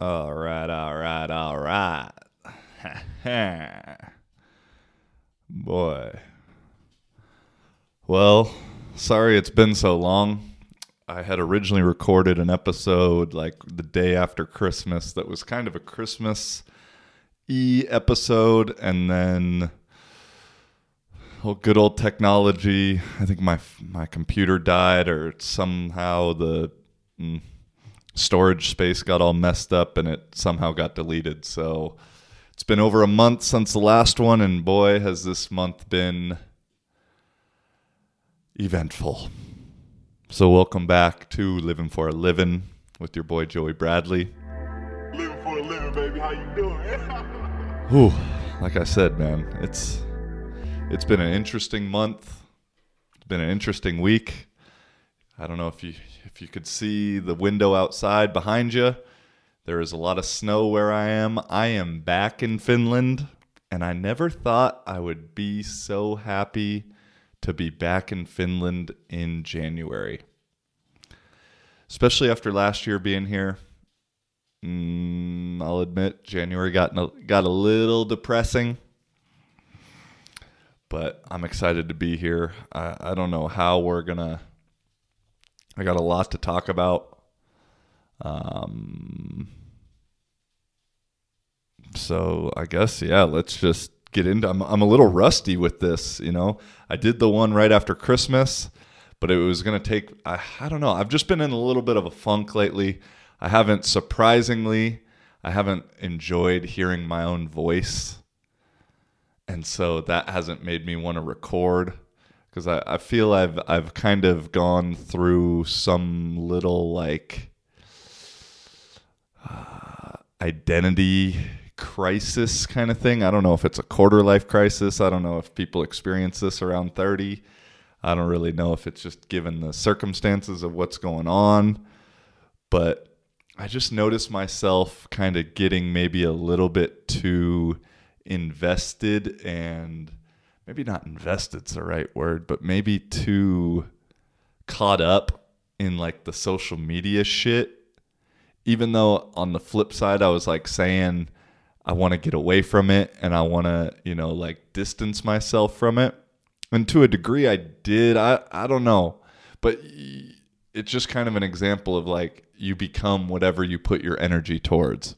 All right, all right, all right. Boy. Well, sorry it's been so long. I had originally recorded an episode like the day after Christmas that was kind of a Christmas e episode and then oh good old technology. I think my my computer died or somehow the mm, storage space got all messed up and it somehow got deleted. So it's been over a month since the last one, and boy, has this month been eventful. So, welcome back to Living for a Living with your boy Joey Bradley. Living for a living, baby. How you doing? Whew, like I said, man, it's it's been an interesting month. It's been an interesting week. I don't know if you if you could see the window outside behind you. There is a lot of snow where I am. I am back in Finland, and I never thought I would be so happy to be back in Finland in January. Especially after last year being here. Mm, I'll admit, January got got a little depressing, but I'm excited to be here. I, I don't know how we're gonna. I got a lot to talk about. Um, so I guess yeah, let's just get into. I'm I'm a little rusty with this. You know, I did the one right after Christmas, but it was gonna take. I I don't know. I've just been in a little bit of a funk lately. I haven't surprisingly. I haven't enjoyed hearing my own voice, and so that hasn't made me want to record because I, I feel I've I've kind of gone through some little like uh, identity crisis kind of thing. I don't know if it's a quarter life crisis. I don't know if people experience this around 30. I don't really know if it's just given the circumstances of what's going on. But I just noticed myself kind of getting maybe a little bit too invested and maybe not invested's the right word, but maybe too caught up in like the social media shit. Even though on the flip side, I was like saying, I want to get away from it and I want to, you know, like distance myself from it. And to a degree, I did. I, I don't know. But it's just kind of an example of like you become whatever you put your energy towards.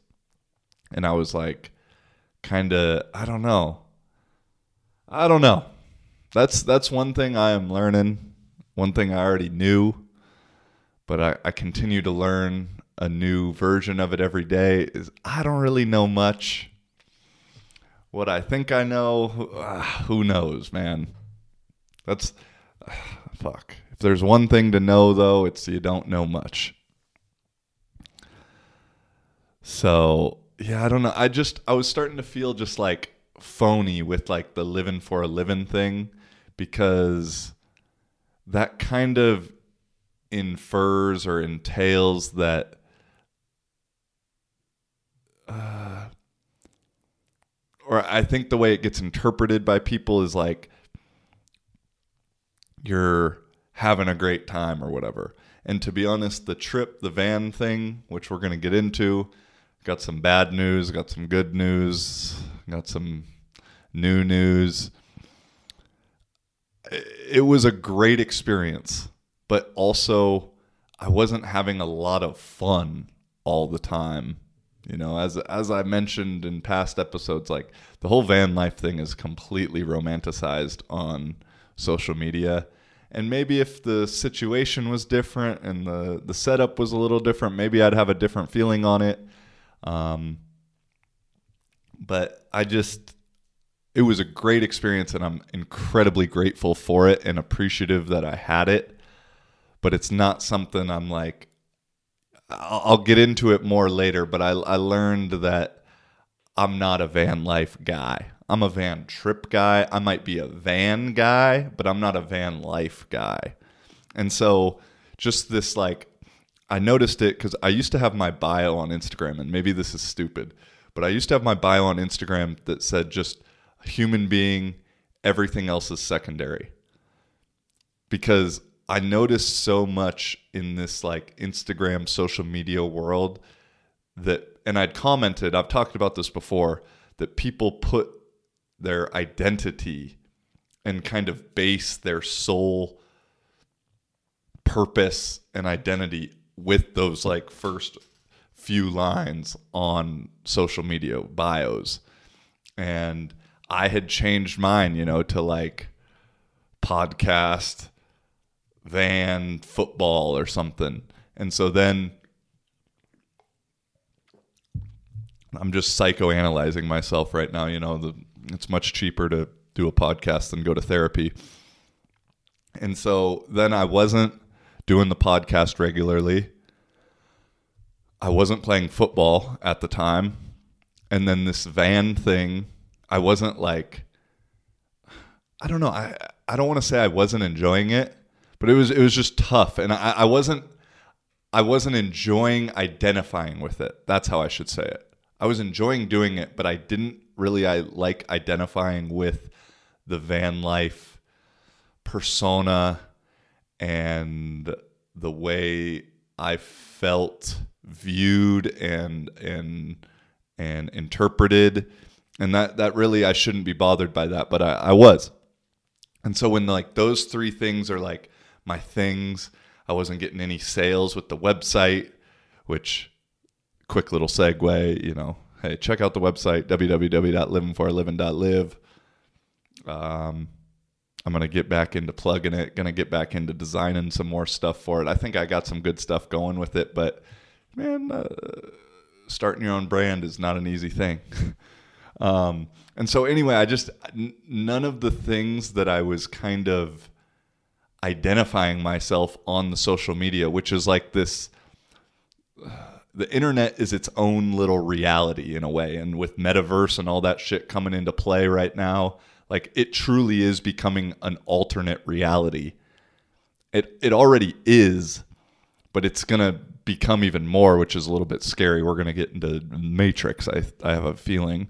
And I was like, kind of, I don't know. I don't know. That's that's one thing I am learning. One thing I already knew, but I, I continue to learn a new version of it every day. Is I don't really know much. What I think I know, who knows, man. That's uh, fuck. If there's one thing to know though, it's you don't know much. So yeah, I don't know. I just I was starting to feel just like phony with like the living for a living thing because that kind of infers or entails that uh, or I think the way it gets interpreted by people is like you're having a great time or whatever. And to be honest, the trip, the van thing, which we're going to get into, got some bad news, got some good news, got some new news. It was a great experience, but also I wasn't having a lot of fun all the time. You know, as as I mentioned in past episodes, like the whole van life thing is completely romanticized on social media. And maybe if the situation was different and the the setup was a little different, maybe I'd have a different feeling on it. Um, but I just it was a great experience and I'm incredibly grateful for it and appreciative that I had it. But it's not something I'm like, I'll get into it more later, but I, I learned that I'm not a van life guy. I'm a van trip guy. I might be a van guy, but I'm not a van life guy. And so just this like, I noticed it because I used to have my bio on Instagram, and maybe this is stupid, but I used to have my bio on Instagram that said just human being, everything else is secondary. Because I noticed so much in this like Instagram social media world that and I'd commented, I've talked about this before, that people put their identity and kind of base their sole purpose and identity with those like first few lines on social media bios. And I had changed mine, you know, to like podcast, van, football, or something. And so then I'm just psychoanalyzing myself right now. You know, the, it's much cheaper to do a podcast than go to therapy. And so then I wasn't doing the podcast regularly. I wasn't playing football at the time. And then this van thing, I wasn't like I don't know, I I don't want to say I wasn't enjoying it, but it was it was just tough. And I, I wasn't I wasn't enjoying identifying with it. That's how I should say it. I was enjoying doing it, but I didn't really I like identifying with the van life persona and the way I felt viewed and and and interpreted and that that really I shouldn't be bothered by that but I, I was and so when like those three things are like my things I wasn't getting any sales with the website which quick little segue you know hey check out the website www.livingforaliving.live um I'm gonna get back into plugging it. Gonna get back into designing some more stuff for it. I think I got some good stuff going with it, but man, uh, starting your own brand is not an easy thing. um, and so anyway, I just n- none of the things that I was kind of identifying myself on the social media, which is like this. the internet is its own little reality in a way, and with metaverse and all that shit coming into play right now like it truly is becoming an alternate reality. It it already is, but it's gonna become even more, which is a little bit scary. We're gonna get into Matrix. I I have a feeling.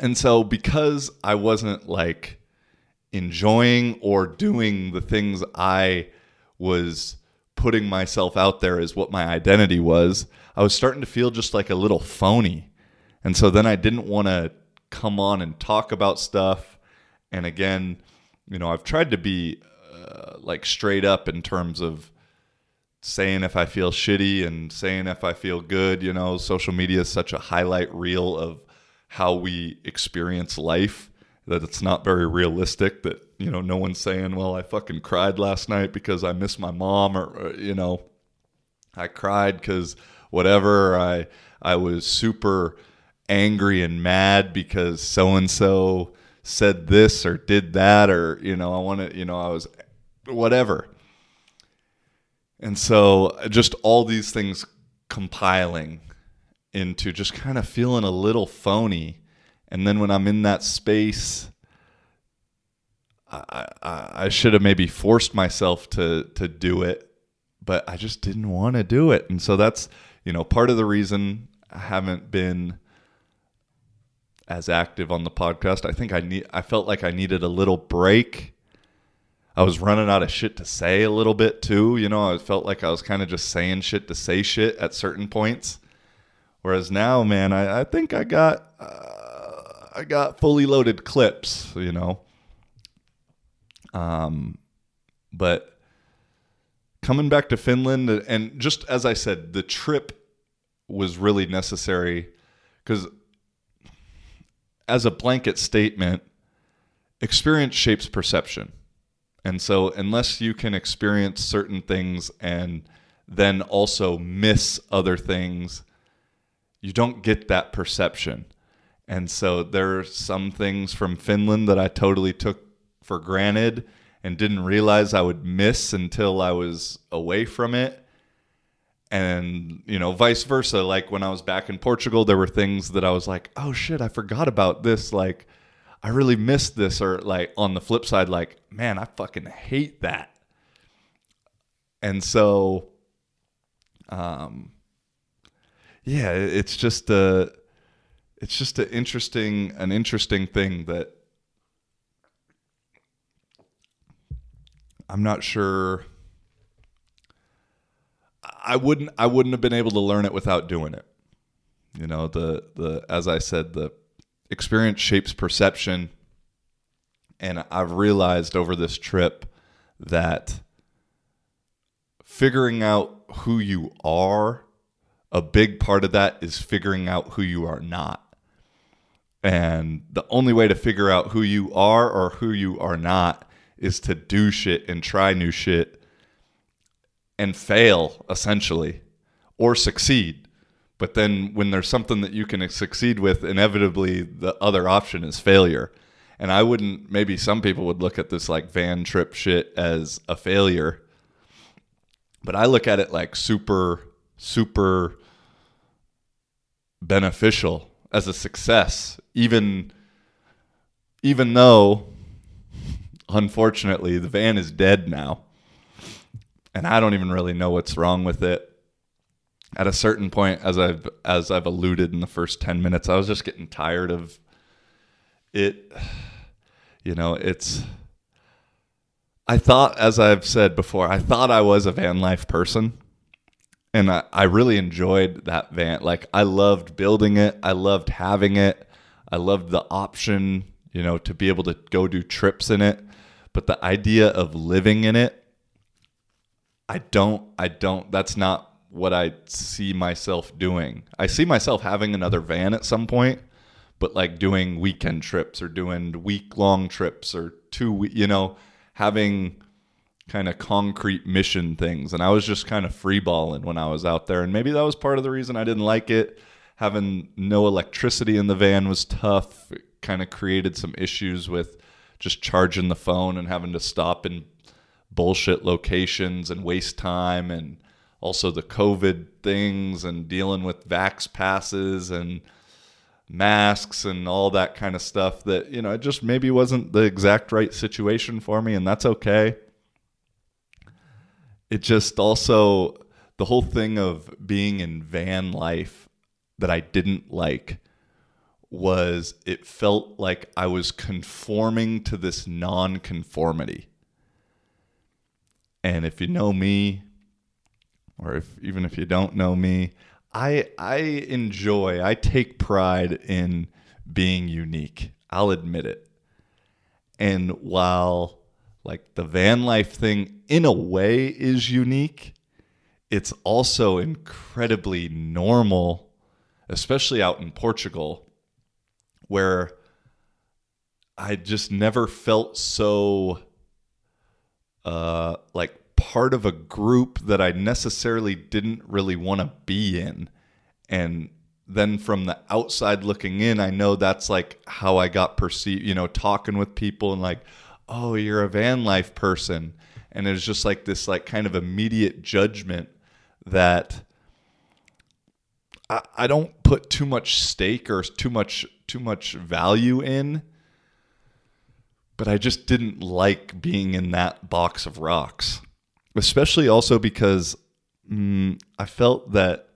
And so because I wasn't like enjoying or doing the things I was putting myself out there as what my identity was, I was starting to feel just like a little phony. And so then I didn't want to come on and talk about stuff. And again, you know, I've tried to be uh, like straight up in terms of saying if I feel shitty and saying if I feel good. You know, social media is such a highlight reel of how we experience life that it's not very realistic that, you know, no one's saying, well, I fucking cried last night because I miss my mom or, or you know, I cried because whatever. I, I was super angry and mad because so and so said this or did that or you know I want to you know I was whatever. And so uh, just all these things compiling into just kind of feeling a little phony and then when I'm in that space I, I, I should have maybe forced myself to to do it, but I just didn't want to do it. And so that's, you know, part of the reason I haven't been as active on the podcast. I think I need I felt like I needed a little break. I was running out of shit to say a little bit too, you know, I felt like I was kind of just saying shit to say shit at certain points. Whereas now, man, I, I think I got uh, I got fully loaded clips, you know. Um but coming back to Finland and just as I said, the trip was really necessary cuz as a blanket statement, experience shapes perception. And so, unless you can experience certain things and then also miss other things, you don't get that perception. And so, there are some things from Finland that I totally took for granted and didn't realize I would miss until I was away from it and you know vice versa like when i was back in portugal there were things that i was like oh shit i forgot about this like i really missed this or like on the flip side like man i fucking hate that and so um yeah it's just a it's just an interesting an interesting thing that i'm not sure I wouldn't I wouldn't have been able to learn it without doing it. You know, the the as I said, the experience shapes perception. And I've realized over this trip that figuring out who you are, a big part of that is figuring out who you are not. And the only way to figure out who you are or who you are not is to do shit and try new shit and fail, essentially, or succeed. But then when there's something that you can succeed with, inevitably the other option is failure. And I wouldn't, maybe some people would look at this like van trip shit as a failure. But I look at it like super, super beneficial as a success, even even though unfortunately the van is dead now. And I don't even really know what's wrong with it. At a certain point, as I've as I've alluded in the first ten minutes, I was just getting tired of it. You know, it's I thought, as I've said before, I thought I was a van life person. And I, I really enjoyed that van. Like, I loved building it. I loved having it. I loved the option, you know, to be able to go do trips in it. But the idea of living in it, I don't, I don't, that's not what I see myself doing. I see myself having another van at some point, but like doing weekend trips or doing week long trips or two, you know, having kind of concrete mission things. And I was just kind of freeballing when I was out there. And maybe that was part of the reason I didn't like it. Having no electricity in the van was tough. It kind of created some issues with just charging the phone and having to stop in bullshit locations and waste time and also the COVID things and dealing with vax passes and masks and all that kind of stuff that you know it just maybe wasn't the exact right situation for me and that's okay. It just also the whole thing of being in van life that I didn't like was it felt like I was conforming to this non-conformity. And if you know me or if even if you don't know me I I enjoy, I take pride in being unique. I'll admit it. And while like the van life thing in a way is unique, it's also incredibly normal, especially out in Portugal, where I just never felt so uh, like part of a group that I necessarily didn't really want to be in. And then from the outside looking in, I know that's like how I got perceived, you know, talking with people and like, oh, you're a van life person. And it's just like this, like, kind of immediate judgment that I, I don't put too much stake or too much too much value in but I just didn't like being in that box of rocks especially also because mm, I felt that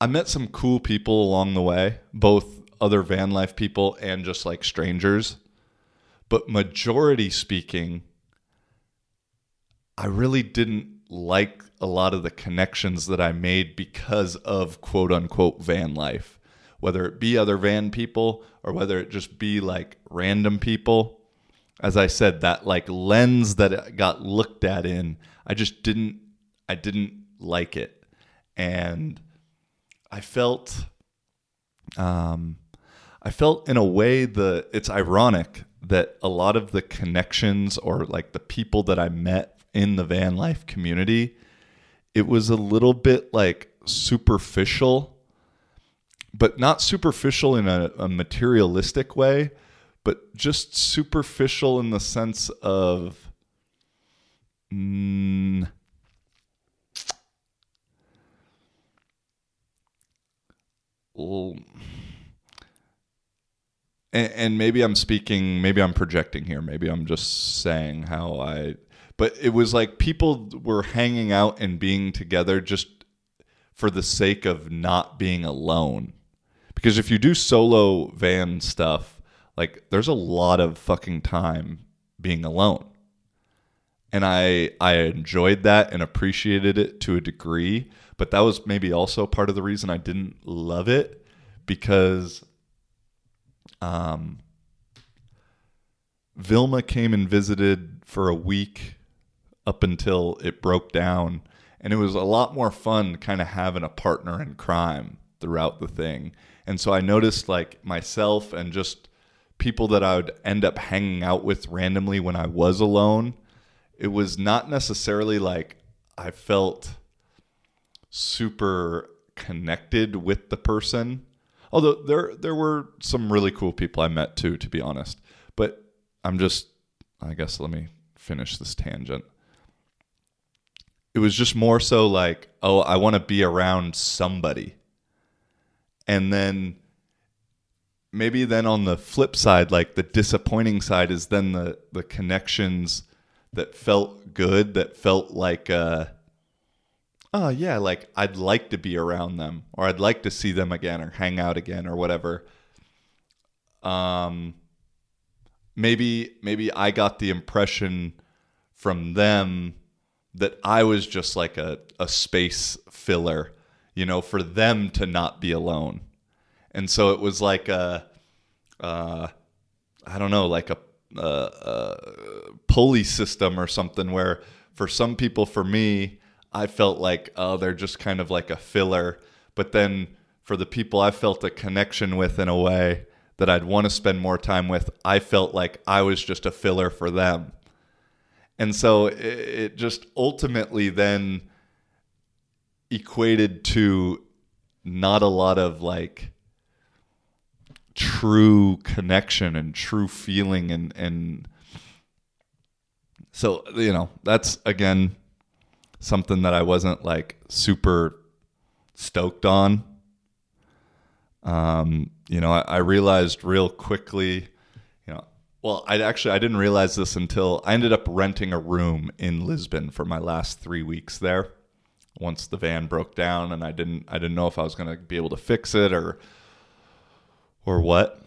I met some cool people along the way, both other van life people and just like strangers. But majority speaking, I really didn't like a lot of the connections that I made because of quote unquote van life, whether it be other van people or whether it just be like random people as I said, that like lens that it got looked at in, I just didn't, I didn't like it, and I felt, um, I felt in a way that it's ironic that a lot of the connections or like the people that I met in the van life community, it was a little bit like superficial, but not superficial in a, a materialistic way but just superficial in the sense of mm, and, and maybe I'm speaking, maybe I'm projecting here, maybe I'm just saying how I, but it was like people were hanging out and being together just for the sake of not being alone. Because if you do solo van stuff, like there's a lot of fucking time being alone. and I I enjoyed that and appreciated it to a degree, but that was maybe also part of the reason I didn't love it because um Vilma came and visited for a week up until it broke down and it was a lot more fun kind of having a partner in crime throughout the thing. And so I noticed like myself and just people that I would end up hanging out with randomly when I was alone, it was not necessarily like I felt super connected with the person. Although there there were some really cool people I met too, to be honest. But I'm just I guess let me finish this tangent. It was just more so like, oh, I want to be around somebody. And then maybe then on the flip side, like the disappointing side is then the the connections that felt good, that felt like uh oh yeah, like I'd like to be around them or I'd like to see them again or hang out again or whatever. Um maybe maybe I got the impression from them that I was just like a, a space filler, you know, for them to not be alone. And so it was like a, uh, I don't know, like a, a, a pulley system or something where for some people, for me, I felt like, oh, they're just kind of like a filler. But then for the people I felt a connection with in a way that I'd want to spend more time with, I felt like I was just a filler for them. And so it, it just ultimately then equated to not a lot of like true connection and true feeling and and so you know that's again something that I wasn't like super stoked on. Um you know I, I realized real quickly you know well I actually I didn't realize this until I ended up renting a room in Lisbon for my last 3 weeks there once the van broke down and I didn't I didn't know if I was going to be able to fix it or or what.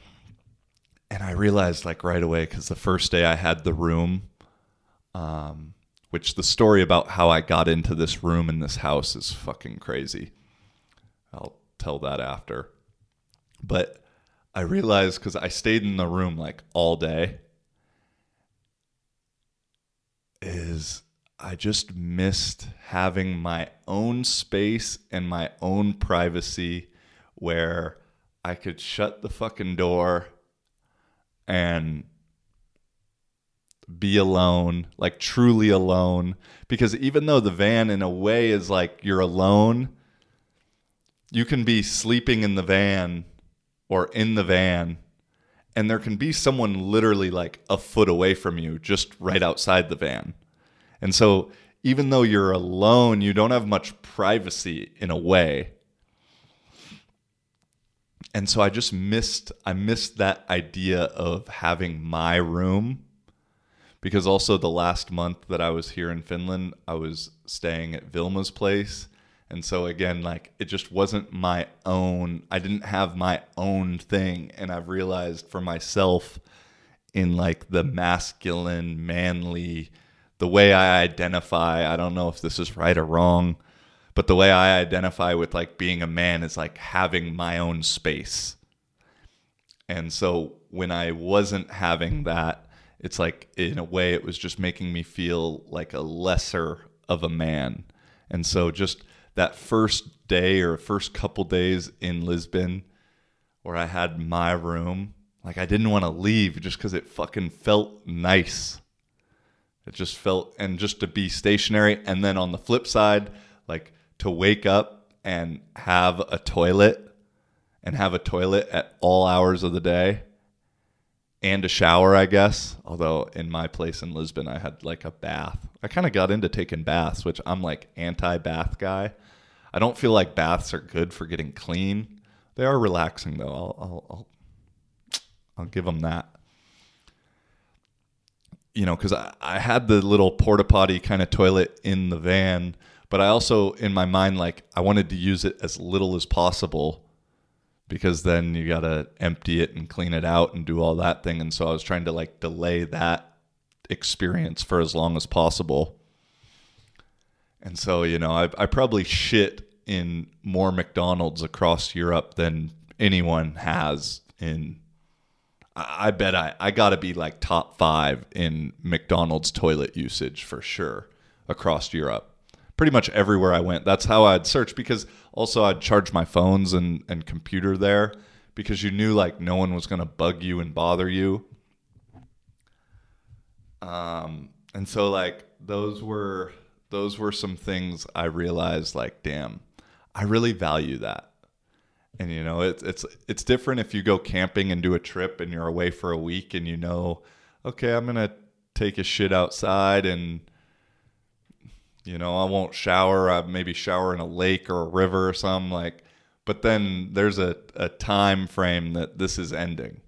And I realized like right away because the first day I had the room, um, which the story about how I got into this room in this house is fucking crazy. I'll tell that after. But I realized because I stayed in the room like all day, is I just missed having my own space and my own privacy where I could shut the fucking door and be alone, like truly alone. Because even though the van, in a way, is like you're alone, you can be sleeping in the van or in the van, and there can be someone literally like a foot away from you, just right outside the van. And so, even though you're alone, you don't have much privacy in a way and so I just missed I missed that idea of having my room because also the last month that I was here in Finland, I was staying at Vilma's place. And so again, like it just wasn't my own. I didn't have my own thing and I've realized for myself in like the masculine, manly, the way I identify, I don't know if this is right or wrong, but the way I identify with like being a man is like having my own space. And so when I wasn't having that, it's like in a way it was just making me feel like a lesser of a man. And so just that first day or first couple days in Lisbon where I had my room, like I didn't want to leave just cuz it fucking felt nice. It just felt and just to be stationary and then on the flip side, like to wake up and have a toilet and have a toilet at all hours of the day and a shower, I guess. Although in my place in Lisbon, I had like a bath. I kind of got into taking baths, which I'm like anti bath guy. I don't feel like baths are good for getting clean. They are relaxing though. I'll I'll I'll, I'll give them that. You know, because I, I had the little porta potty kind of toilet in the van but I also, in my mind, like I wanted to use it as little as possible because then you got to empty it and clean it out and do all that thing. And so I was trying to like delay that experience for as long as possible. And so, you know, I, I probably shit in more McDonald's across Europe than anyone has in. I bet I, I got to be like top five in McDonald's toilet usage for sure across Europe. Pretty much everywhere I went. That's how I'd search because also I'd charge my phones and, and computer there because you knew like no one was going to bug you and bother you. Um, and so like those were those were some things I realized like damn, I really value that. And you know, it's it's it's different if you go camping and do a trip and you're away for a week and you know, okay, I'm going to take a shit outside and you know, I won't shower, I maybe shower in a lake or a river or something like but then there's a, a time frame that this is ending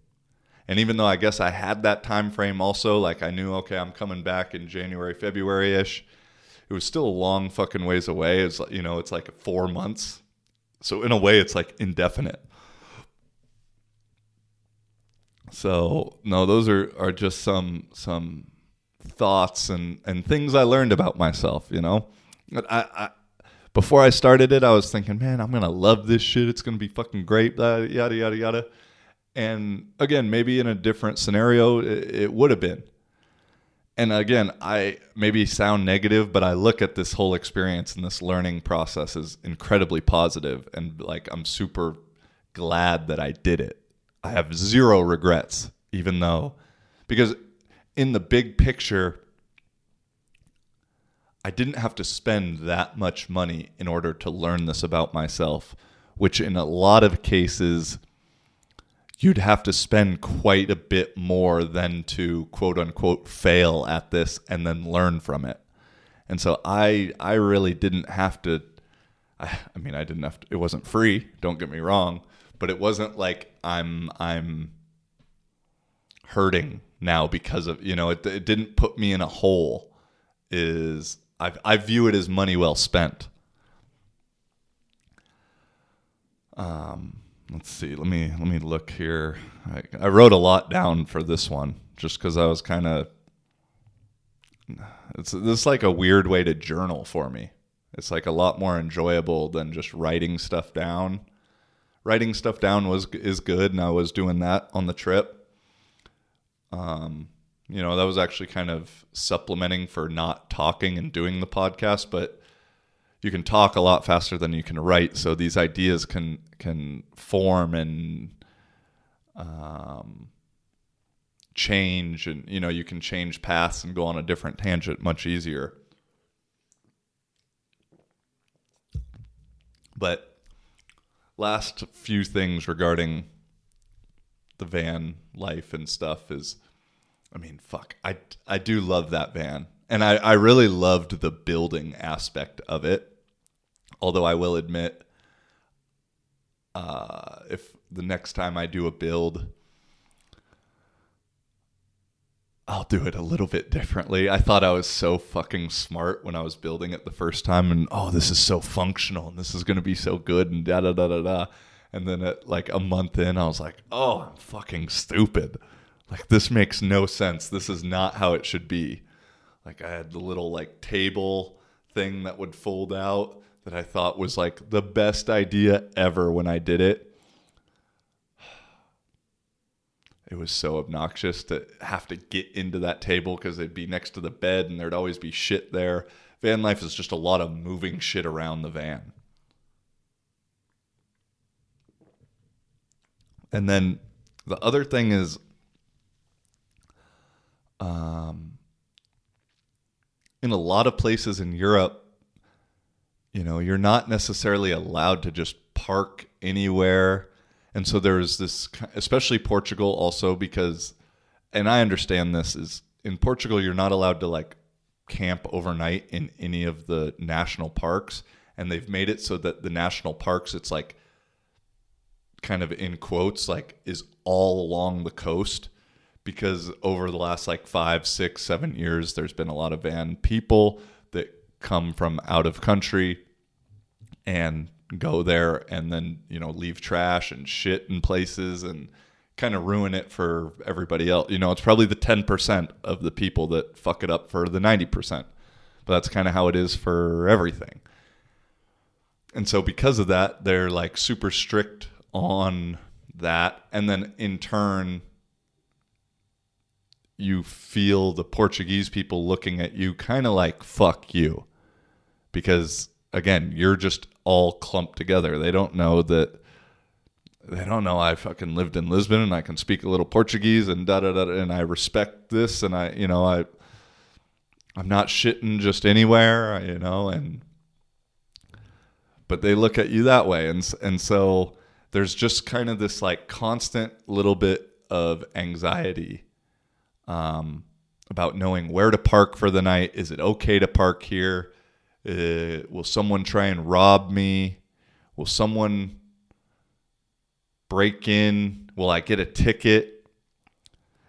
and even though I guess I had that time frame also, like I knew, okay, I'm coming back in January, February ish. It was still a long fucking ways away. It's you know, it's like four months. So in a way, it's like indefinite. So no, those are are just some some thoughts and and things I learned about myself. You know, I, I before I started it, I was thinking, man, I'm gonna love this shit. It's gonna be fucking great. Yada yada yada yada. And again, maybe in a different scenario, it, it would have been. And again, I maybe sound negative, but I look at this whole experience and this learning process as incredibly positive, and like I'm super glad that I did it. I have zero regrets, even though, because in the big picture, I didn't have to spend that much money in order to learn this about myself, which in a lot of cases, you'd have to spend quite a bit more than to quote unquote fail at this and then learn from it. And so I I really didn't have to I, I mean I didn't have to it wasn't free, don't get me wrong, but it wasn't like I'm I'm hurting now because of you know it, it didn't put me in a hole is I I view it as money well spent. Um let's see let me let me look here I, I wrote a lot down for this one just because I was kind of it's this is like a weird way to journal for me. It's like a lot more enjoyable than just writing stuff down. Writing stuff down was is good, and I was doing that on the trip. Um, you know, that was actually kind of supplementing for not talking and doing the podcast, but you can talk a lot faster than you can write, so these ideas can can form and um, change and you know you can change paths and go on a different tangent much easier. But last few things regarding the van life and stuff is i mean fuck i i do love that van and i i really loved the building aspect of it although i will admit uh if the next time i do a build I'll do it a little bit differently. I thought I was so fucking smart when I was building it the first time, and oh, this is so functional, and this is gonna be so good, and da da da da da. And then at like a month in, I was like, oh, I'm fucking stupid. Like this makes no sense. This is not how it should be. Like I had the little like table thing that would fold out that I thought was like the best idea ever when I did it it was so obnoxious to have to get into that table because they'd be next to the bed and there'd always be shit there. Van life is just a lot of moving shit around the van. And then the other thing is um, in a lot of places in Europe, you know, you're not necessarily allowed to just park anywhere. And so there's this especially portugal also because and i understand this is in portugal you're not allowed to like camp overnight in any of the national parks. And they've made it so that the national parks it's like kind of in quotes like is all along the coast because over the last like five six seven years there's been a lot of van people that come from out of country and go there and then you know leave trash and shit in places and kind of ruin it for everybody else. You know, it's probably the 10% of the people that fuck it up for the 90%. But that's kind of how it is for everything. And so because of that, they're like super strict on that and then in turn you feel the Portuguese people looking at you kind of like fuck you. Because again, you're just all clumped together. They don't know that they don't know I fucking lived in Lisbon and I can speak a little Portuguese and da da da and I respect this and I you know I I'm not shitting just anywhere you know and but they look at you that way and and so there's just kind of this like constant little bit of anxiety um, about knowing where to park for the night is it okay to park here uh, will someone try and rob me will someone break in? Will I get a ticket?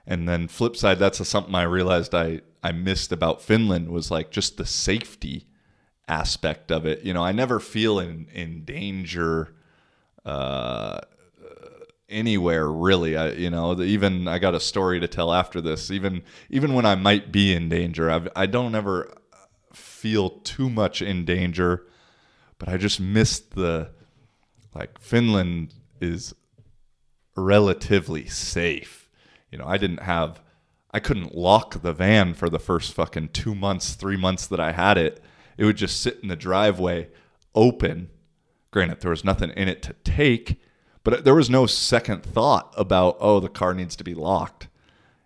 And then flip side, that's a, something I realized I, I missed about Finland was like just the safety aspect of it. You know, I never feel in, in danger uh, anywhere really. I, you know, even I got a story to tell after this. Even even when I might be in danger, I've, I don't ever feel too much in danger. But I just missed the like Finland is relatively safe. You know, I didn't have, I couldn't lock the van for the first fucking two months, three months that I had it. It would just sit in the driveway open. Granted, there was nothing in it to take, but there was no second thought about, oh, the car needs to be locked.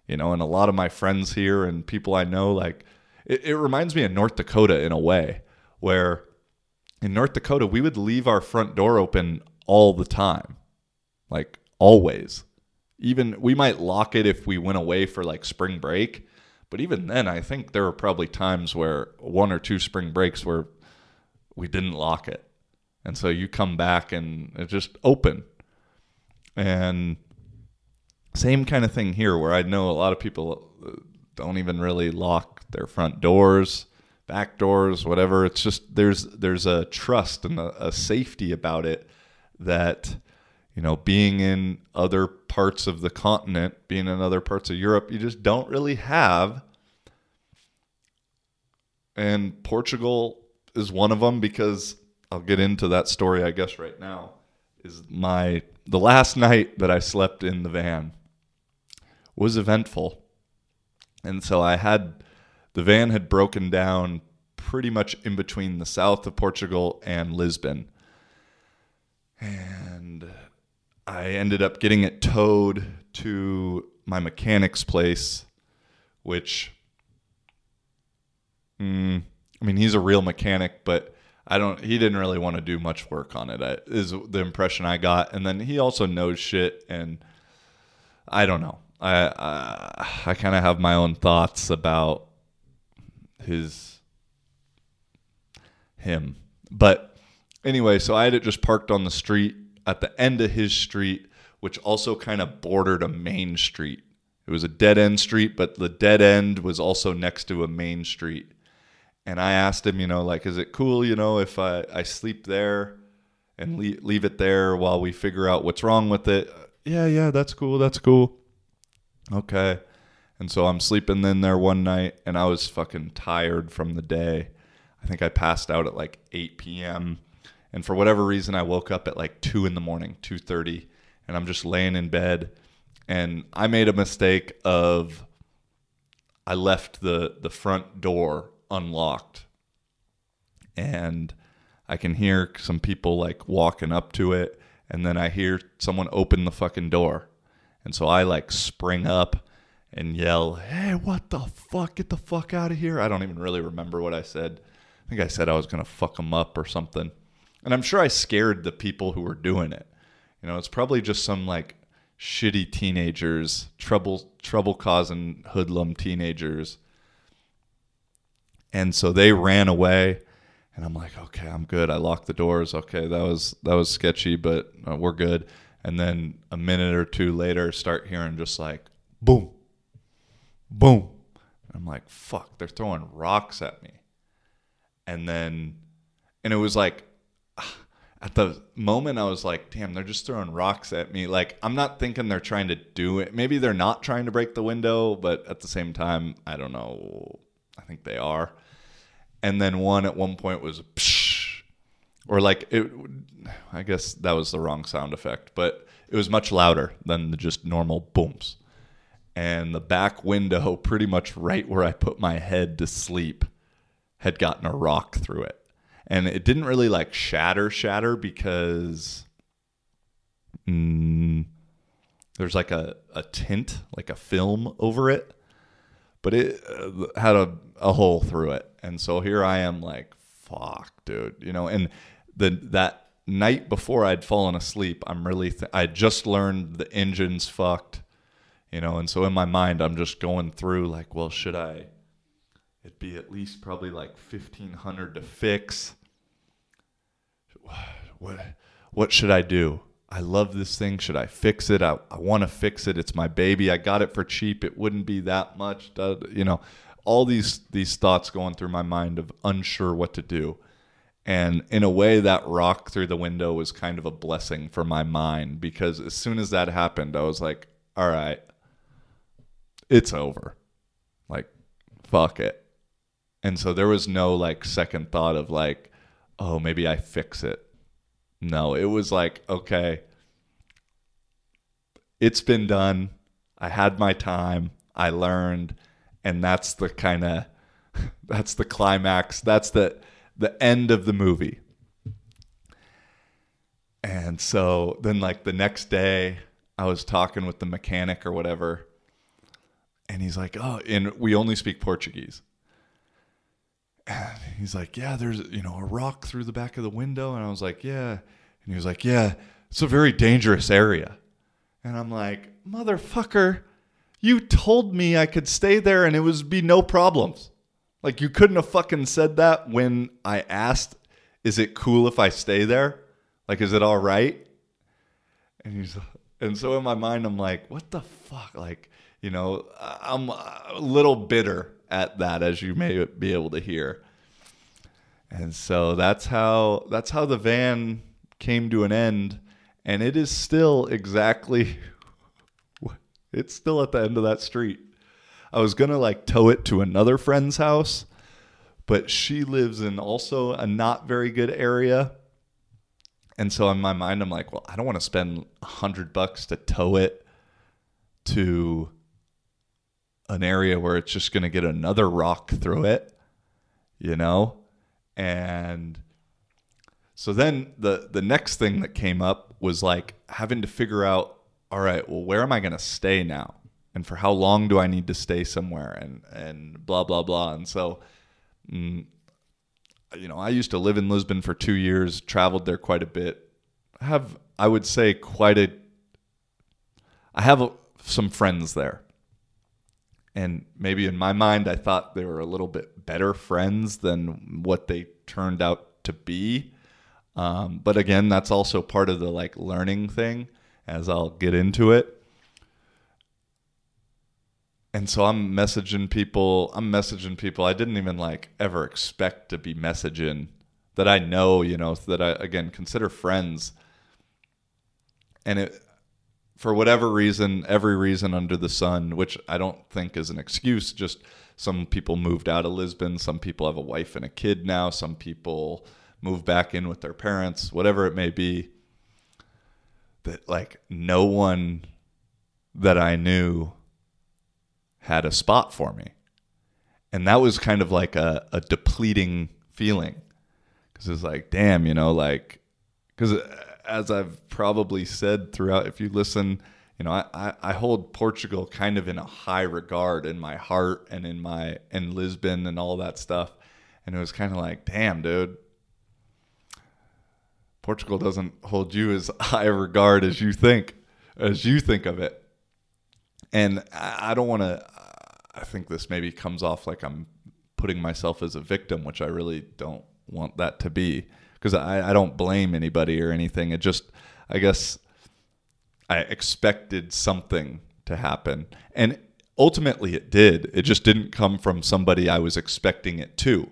You know, and a lot of my friends here and people I know, like, it, it reminds me of North Dakota in a way, where in North Dakota, we would leave our front door open all the time. Like, always. Even we might lock it if we went away for like spring break, but even then, I think there were probably times where one or two spring breaks where we didn't lock it. And so you come back and it's just open. And same kind of thing here where I know a lot of people uh, don't even really lock their front doors, back doors, whatever. It's just there's there's a trust and a, a safety about it that you know, being in other parts of the continent, being in other parts of Europe, you just don't really have. And Portugal is one of them because I'll get into that story, I guess, right now. Is my the last night that I slept in the van was eventful. And so I had the van had broken down pretty much in between the south of Portugal and Lisbon. And I ended up getting it towed to my mechanic's place, which, mm, I mean, he's a real mechanic, but I don't. He didn't really want to do much work on it. Is the impression I got, and then he also knows shit, and I don't know. I I, I kind of have my own thoughts about his him, but anyway, so I had it just parked on the street at the end of his street, which also kind of bordered a main street. It was a dead end street, but the dead end was also next to a main street. And I asked him, you know, like, is it cool, you know, if I, I sleep there and mm. leave, leave it there while we figure out what's wrong with it? Yeah, yeah, that's cool. That's cool. Okay. And so I'm sleeping in there one night and I was fucking tired from the day. I think I passed out at like 8 p.m. And for whatever reason, I woke up at like two in the morning, two thirty, and I'm just laying in bed. And I made a mistake of I left the the front door unlocked, and I can hear some people like walking up to it, and then I hear someone open the fucking door, and so I like spring up and yell, "Hey, what the fuck? Get the fuck out of here!" I don't even really remember what I said. I think I said I was gonna fuck them up or something. And I'm sure I scared the people who were doing it. You know, it's probably just some like shitty teenagers, trouble trouble causing hoodlum teenagers. And so they ran away and I'm like, "Okay, I'm good. I locked the doors. Okay, that was that was sketchy, but uh, we're good." And then a minute or two later start hearing just like boom. Boom. I'm like, "Fuck, they're throwing rocks at me." And then and it was like at the moment I was like, damn, they're just throwing rocks at me. Like I'm not thinking they're trying to do it. Maybe they're not trying to break the window, but at the same time, I don't know. I think they are. And then one at one point was psh, or like it I guess that was the wrong sound effect, but it was much louder than the just normal booms. And the back window, pretty much right where I put my head to sleep, had gotten a rock through it and it didn't really like shatter shatter because mm, there's like a, a tint like a film over it but it uh, had a, a hole through it and so here i am like fuck dude you know? And the that night before i'd fallen asleep i'm really th- i just learned the engine's fucked you know? And so in my mind i'm just going through like well should i it'd be at least probably like 1500 to fix. What what should i do? I love this thing. Should i fix it? I, I want to fix it. It's my baby. I got it for cheap. It wouldn't be that much you know all these these thoughts going through my mind of unsure what to do and in a way that rock through the window was kind of a blessing for my mind because as soon as that happened i was like all right it's over like fuck it and so there was no like second thought of like, oh, maybe I fix it. No, it was like, okay, it's been done. I had my time. I learned, and that's the kind of that's the climax. That's the the end of the movie. And so then like the next day I was talking with the mechanic or whatever and he's like, "Oh, and we only speak Portuguese." And he's like, Yeah, there's, you know, a rock through the back of the window. And I was like, Yeah. And he was like, Yeah, it's a very dangerous area. And I'm like, Motherfucker, you told me I could stay there and it would be no problems. Like you couldn't have fucking said that when I asked, Is it cool if I stay there? Like, is it all right? And he's and so in my mind, I'm like, what the fuck? Like, you know, I'm a little bitter at that, as you may be able to hear. And so that's how that's how the van came to an end, and it is still exactly. It's still at the end of that street. I was gonna like tow it to another friend's house, but she lives in also a not very good area. And so in my mind, I'm like, well, I don't want to spend a hundred bucks to tow it to an area where it's just to get another rock through it, you know? And so then the the next thing that came up was like having to figure out all right, well where am I going to stay now? And for how long do I need to stay somewhere and and blah blah blah. And so mm, you know, I used to live in Lisbon for 2 years, traveled there quite a bit. I have I would say quite a I have a, some friends there and maybe in my mind i thought they were a little bit better friends than what they turned out to be um, but again that's also part of the like learning thing as i'll get into it and so i'm messaging people i'm messaging people i didn't even like ever expect to be messaging that i know you know that i again consider friends and it for whatever reason, every reason under the sun, which I don't think is an excuse, just some people moved out of Lisbon, some people have a wife and a kid now, some people move back in with their parents, whatever it may be. That like no one that I knew had a spot for me. And that was kind of like a, a depleting feeling. Because it's like, damn, you know, like, because uh, as I've probably said throughout, if you listen, you know, I, I, I, hold Portugal kind of in a high regard in my heart and in my in Lisbon and all that stuff. And it was kind of like, damn, dude, Portugal doesn't hold you as high regard as you think, as you think of it. And I, don't want to. I think this maybe comes off like I'm putting myself as a victim, which I really don't want that to be because I, I don't blame anybody or anything. It just, I guess, I expected something to happen. And ultimately it did. It just didn't come from somebody I was expecting it to.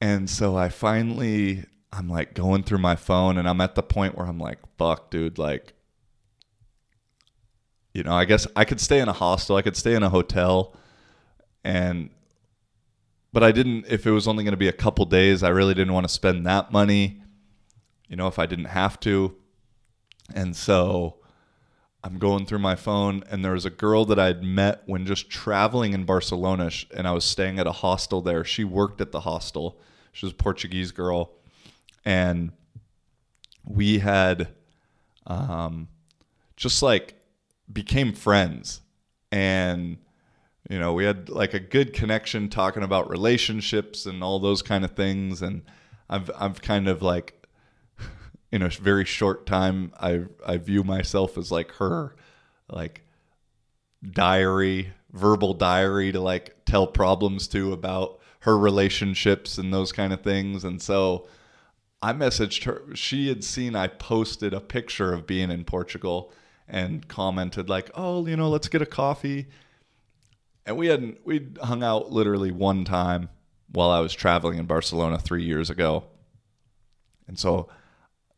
And so I finally I'm like going through my phone and I'm at the point where I'm like, fuck, dude, like, you know, I guess I could stay in a hostel, I could stay in a hotel, and, but I didn't, if it was only going to be a couple days, I really didn't want to spend that money, you know, if I didn't have to. And so I'm going through my phone, and there was a girl that I'd met when just traveling in Barcelona, and I was staying at a hostel there. She worked at the hostel. She was a Portuguese girl, and we had um, just like became friends, and you know we had like a good connection talking about relationships and all those kind of things, and I've I've kind of like in a very short time I I view myself as like her like diary verbal diary to like tell problems to about her relationships and those kind of things. And so I messaged her she had seen I posted a picture of being in Portugal and commented like oh you know let's get a coffee and we hadn't we'd hung out literally one time while I was traveling in Barcelona 3 years ago and so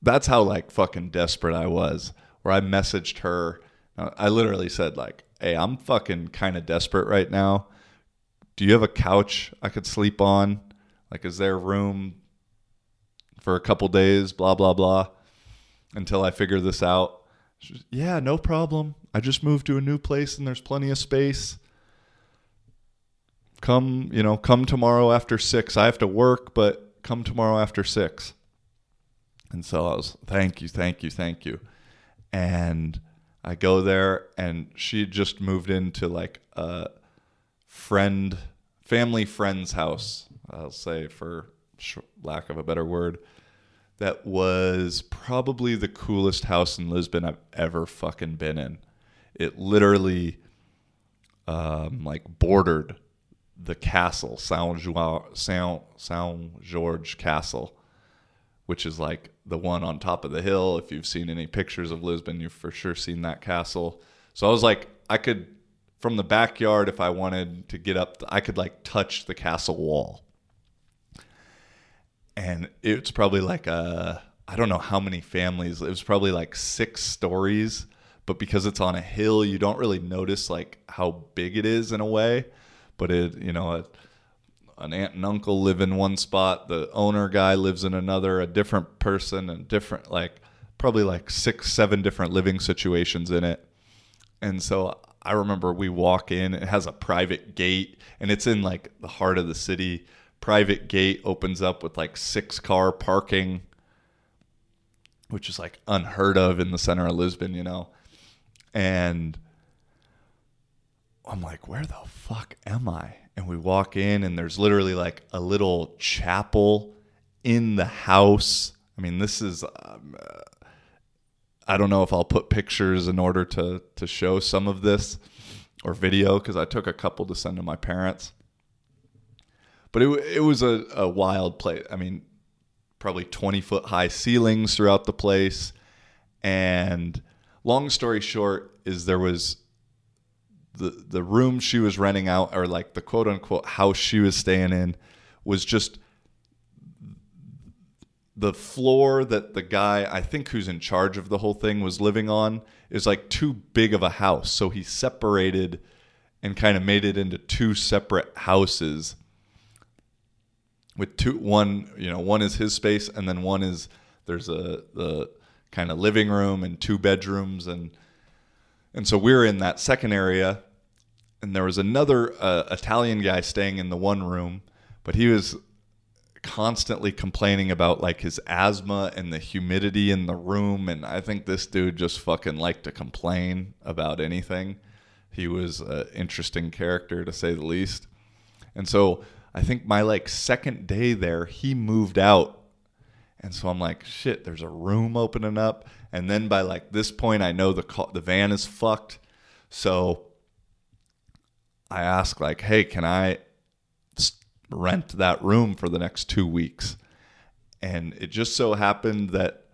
that's how like fucking desperate I was. Where I messaged her, I literally said like, "Hey, I'm fucking kind of desperate right now. Do you have a couch I could sleep on? Like, is there room for a couple days? Blah blah blah. Until I figure this out." Yeah, no problem. I just moved to a new place and there's plenty of space. Come, you know, come tomorrow after six. I have to work, but come tomorrow after six. And so I was, thank you, thank you, thank you. And I go there, and she just moved into like a friend, family friend's house, I'll say for lack of a better word, that was probably the coolest house in Lisbon I've ever fucking been in. It literally, um, like, bordered the castle, São, São George Castle which is like the one on top of the hill. If you've seen any pictures of Lisbon, you've for sure seen that castle. So I was like, I could, from the backyard, if I wanted to get up, I could like touch the castle wall. And it's probably like a, I don't know how many families, it was probably like six stories, but because it's on a hill, you don't really notice like how big it is in a way. But it, you know, it, an aunt and uncle live in one spot, the owner guy lives in another, a different person, and different like probably like six, seven different living situations in it. And so I remember we walk in, it has a private gate, and it's in like the heart of the city. Private gate opens up with like six car parking, which is like unheard of in the center of Lisbon, you know. And I'm like, where the fuck am I? And we walk in, and there's literally like a little chapel in the house. I mean, this is. Um, uh, I don't know if I'll put pictures in order to to show some of this or video because I took a couple to send to my parents. But it it was a, a wild place. I mean, probably 20 foot high ceilings throughout the place. And long story short is there was the the room she was renting out or like the quote unquote house she was staying in was just the floor that the guy I think who's in charge of the whole thing was living on is like too big of a house. So he separated and kind of made it into two separate houses with two one, you know, one is his space and then one is there's a the kind of living room and two bedrooms and and so we're in that second area and there was another uh, Italian guy staying in the one room, but he was constantly complaining about like his asthma and the humidity in the room and I think this dude just fucking liked to complain about anything. He was an interesting character to say the least. And so I think my like second day there he moved out. And so I'm like, shit, there's a room opening up and then by like this point I know the the van is fucked. So I ask like, "Hey, can I rent that room for the next 2 weeks?" And it just so happened that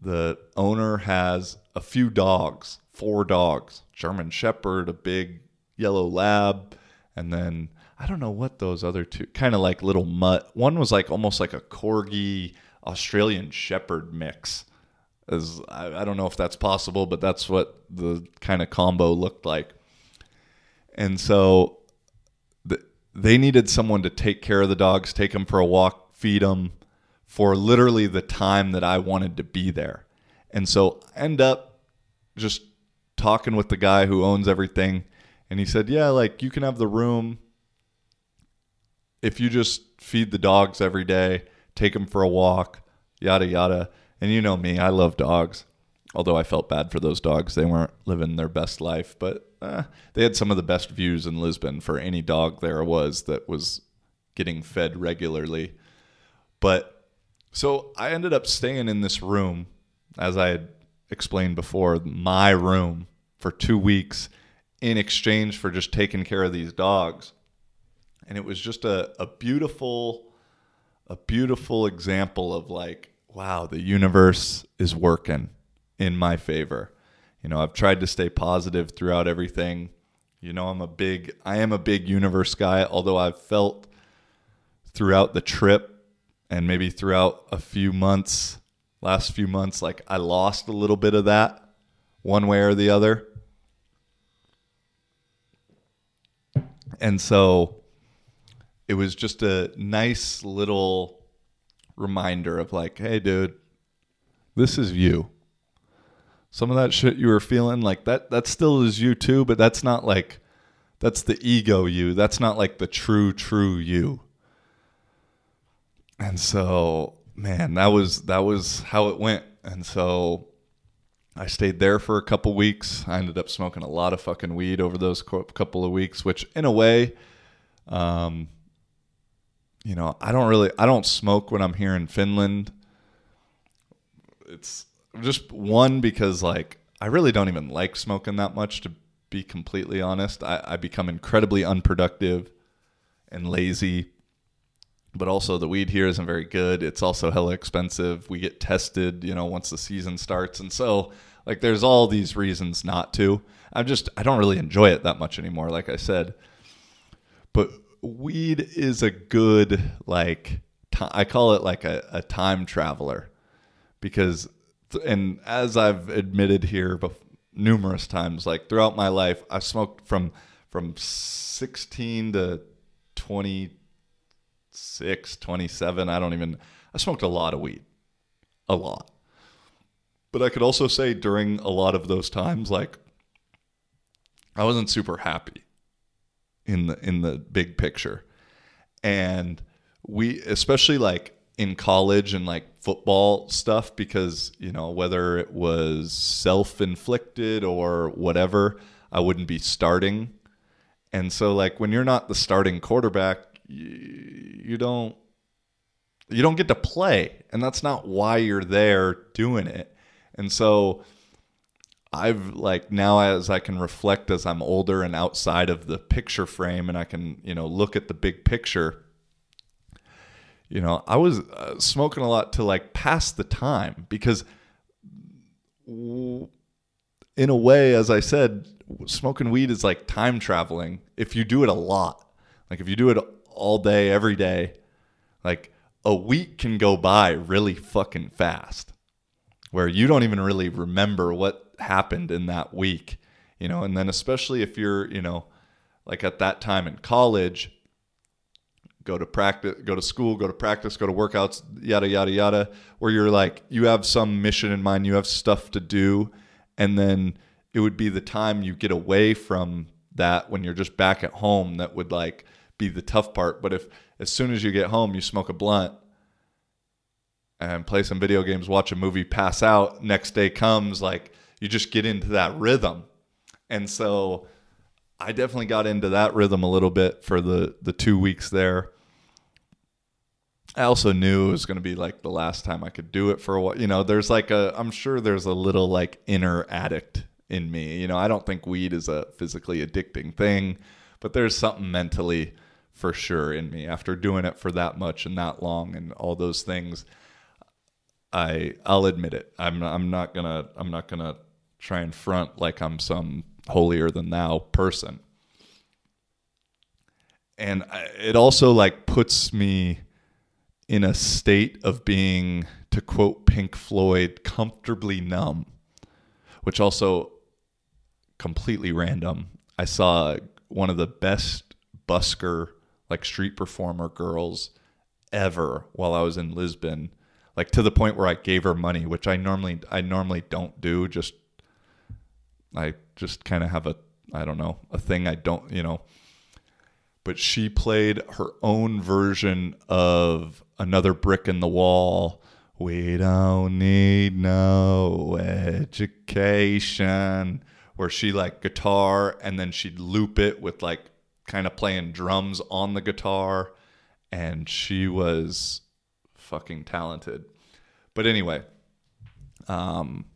the owner has a few dogs, four dogs, German shepherd, a big yellow lab, and then I don't know what those other two kind of like little mutt. One was like almost like a corgi, Australian Shepherd mix. As I, I don't know if that's possible, but that's what the kind of combo looked like. And so the, they needed someone to take care of the dogs, take them for a walk, feed them for literally the time that I wanted to be there. And so end up just talking with the guy who owns everything. And he said, Yeah, like you can have the room if you just feed the dogs every day, take them for a walk, yada, yada. And you know me, I love dogs. Although I felt bad for those dogs. They weren't living their best life, but uh, they had some of the best views in Lisbon for any dog there was that was getting fed regularly. But so I ended up staying in this room, as I had explained before, my room for two weeks in exchange for just taking care of these dogs. And it was just a, a beautiful, a beautiful example of like, wow, the universe is working in my favor. You know, I've tried to stay positive throughout everything. You know, I'm a big I am a big universe guy, although I've felt throughout the trip and maybe throughout a few months, last few months like I lost a little bit of that one way or the other. And so it was just a nice little reminder of like, hey, dude, this is you. Some of that shit you were feeling, like that, that still is you too, but that's not like, that's the ego you. That's not like the true, true you. And so, man, that was that was how it went. And so, I stayed there for a couple weeks. I ended up smoking a lot of fucking weed over those couple of weeks, which in a way, um, you know, I don't really I don't smoke when I'm here in Finland. It's just one because like I really don't even like smoking that much to be completely honest. I, I become incredibly unproductive and lazy. But also the weed here isn't very good. It's also hella expensive. We get tested, you know, once the season starts. And so like there's all these reasons not to. I'm just I don't really enjoy it that much anymore, like I said. But weed is a good like t- I call it like a, a time traveler because th- and as I've admitted here bef- numerous times like throughout my life I've smoked from from 16 to 26 27 I don't even I smoked a lot of weed a lot. But I could also say during a lot of those times like I wasn't super happy in the in the big picture. And we especially like in college and like football stuff because, you know, whether it was self-inflicted or whatever, I wouldn't be starting. And so like when you're not the starting quarterback, you, you don't you don't get to play and that's not why you're there doing it. And so I've like now as I can reflect as I'm older and outside of the picture frame and I can, you know, look at the big picture. You know, I was uh, smoking a lot to like pass the time because in a way as I said, smoking weed is like time traveling if you do it a lot. Like if you do it all day every day, like a week can go by really fucking fast where you don't even really remember what happened in that week, you know, and then especially if you're, you know, like at that time in college, go to practice, go to school, go to practice, go to workouts, yada, yada, yada, where you're like, you have some mission in mind, you have stuff to do. And then it would be the time you get away from that when you're just back at home that would like be the tough part. But if as soon as you get home, you smoke a blunt and play some video games, watch a movie, pass out, next day comes, like you just get into that rhythm. And so I definitely got into that rhythm a little bit for the the 2 weeks there. I also knew it was going to be like the last time I could do it for a while. You know, there's like a I'm sure there's a little like inner addict in me. You know, I don't think weed is a physically addicting thing, but there's something mentally for sure in me after doing it for that much and that long and all those things. I I'll admit it. I'm I'm not gonna I'm not gonna try and front like I'm some holier than thou person. And it also like puts me in a state of being, to quote Pink Floyd, comfortably numb, which also completely random. I saw one of the best busker, like street performer girls ever while I was in Lisbon, like to the point where I gave her money, which I normally I normally don't do. Just I just kind of have a I don't know a thing I don't you know. But she played her own version of another brick in the wall. We don't need no education. Where she like guitar and then she'd loop it with like kind of playing drums on the guitar. And she was fucking talented. But anyway, um,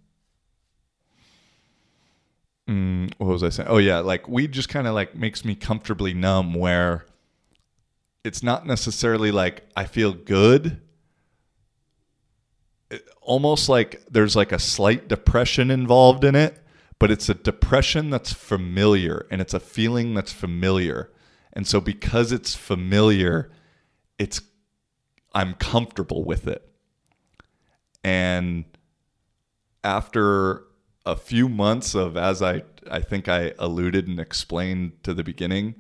mm, what was I saying? Oh yeah, like weed just kind of like makes me comfortably numb. Where it's not necessarily like I feel good. It, almost like there's like a slight depression involved in it, but it's a depression that's familiar and it's a feeling that's familiar. And so because it's familiar, it's I'm comfortable with it. And after a few months of, as I, I think I alluded and explained to the beginning,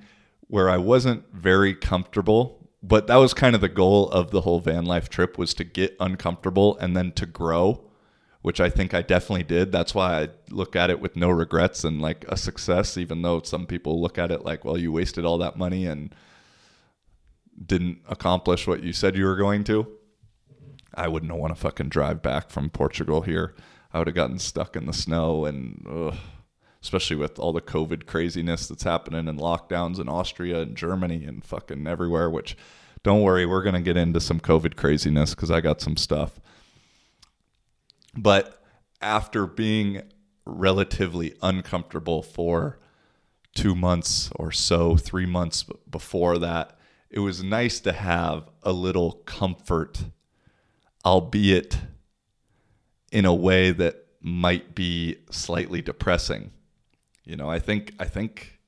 where I wasn't very comfortable, but that was kind of the goal of the whole van life trip was to get uncomfortable and then to grow, which I think I definitely did. That's why I look at it with no regrets and like a success, even though some people look at it like, well, you wasted all that money and didn't accomplish what you said you were going to. I wouldn't want to fucking drive back from Portugal here. I would have gotten stuck in the snow and ugh, especially with all the COVID craziness that's happening and lockdowns in Austria and Germany and fucking everywhere, which don't worry, we're going to get into some COVID craziness because I got some stuff. But after being relatively uncomfortable for two months or so, three months before that, it was nice to have a little comfort, albeit in a way that might be slightly depressing. You know, I think I think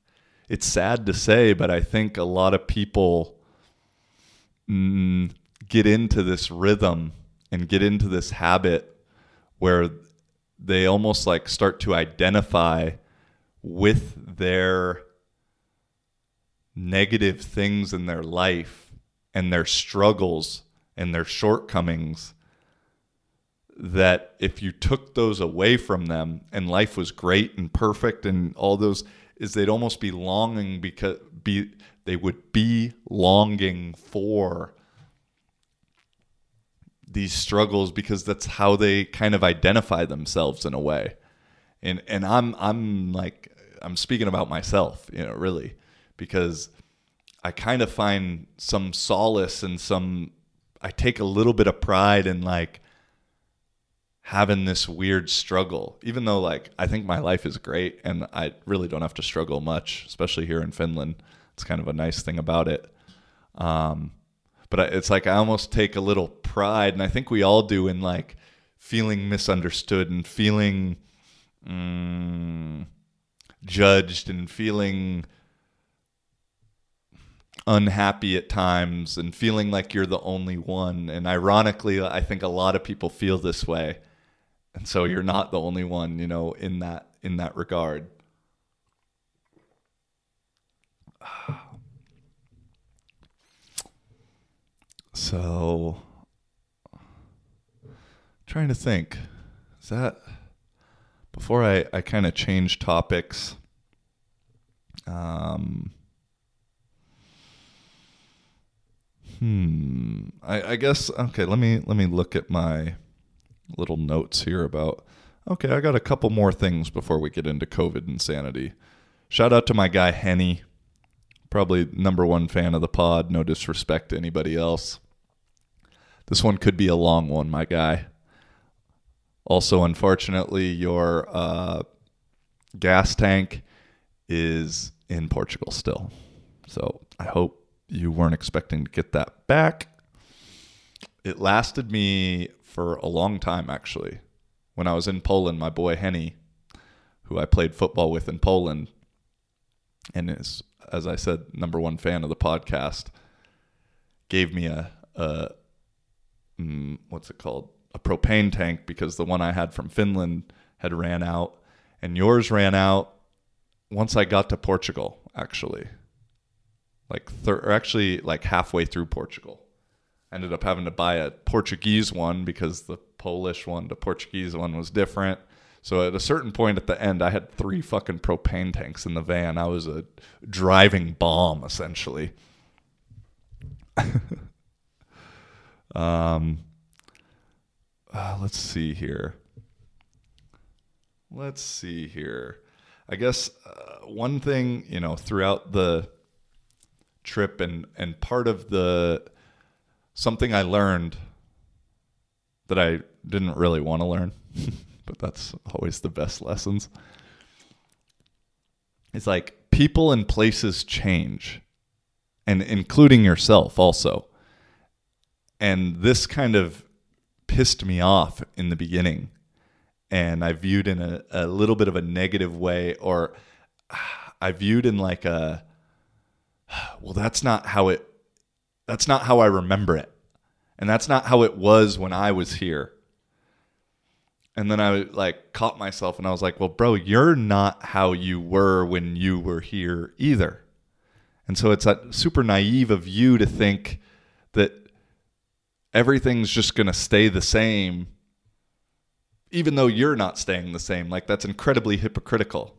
it's sad to say, but I think a lot of people mm, get into this rhythm and get into this habit where they almost like start to identify with their negative things in their life and their struggles and their shortcomings that if you took those away from them and life was great and perfect and all those is they'd almost be longing because be they would be longing for these struggles because that's how they kind of identify themselves in a way. And and i'm i'm like i'm speaking about myself you know really because i kind of find some solace and some i take a little bit of pride in like having this weird struggle even though like i think my life is great and i really don't have to struggle much especially here in finland. It's kind of a nice thing about it. Um, but it's like i almost take a little pride and i think we all do in like feeling misunderstood and feeling mm, judged and feeling unhappy at times and feeling like you're the only one. And ironically i think a lot of people feel this way and so you're not the only one you know in that in that regard. So trying to think. Is that before i i kind of change topics um hmm I, I guess okay let me let me look at my little notes here about okay, I got a couple more things before we get into COVID insanity. Shout out to my guy Henny, probably number one fan of the pod. No disrespect to anybody else. This one could be a long one, my guy. Also, unfortunately, your uh, gas tank is in Portugal still. So I hope you weren't expecting to get that back. It lasted me for a long time, actually. When I was in Poland, my boy Henny, who I played football with in Poland, and is, as I said, number one fan of the podcast, gave me a, a mm, what's it called? A propane tank because the one I had from Finland had ran out, and yours ran out once I got to Portugal, actually. Like, thir- or actually, like halfway through Portugal. Ended up having to buy a Portuguese one because the Polish one, the Portuguese one was different. So at a certain point at the end, I had three fucking propane tanks in the van. I was a driving bomb, essentially. um, uh, let's see here. Let's see here. I guess uh, one thing, you know, throughout the trip and and part of the something I learned that I didn't really want to learn, but that's always the best lessons. It's like people and places change, and including yourself also. And this kind of pissed me off in the beginning and I viewed in a, a little bit of a negative way, or I viewed in like a, well, that's not how it, that's not how I remember it. And that's not how it was when I was here. And then I like caught myself and I was like, well, bro, you're not how you were when you were here either. And so it's that super naive of you to think that everything's just going to stay the same even though you're not staying the same. Like that's incredibly hypocritical.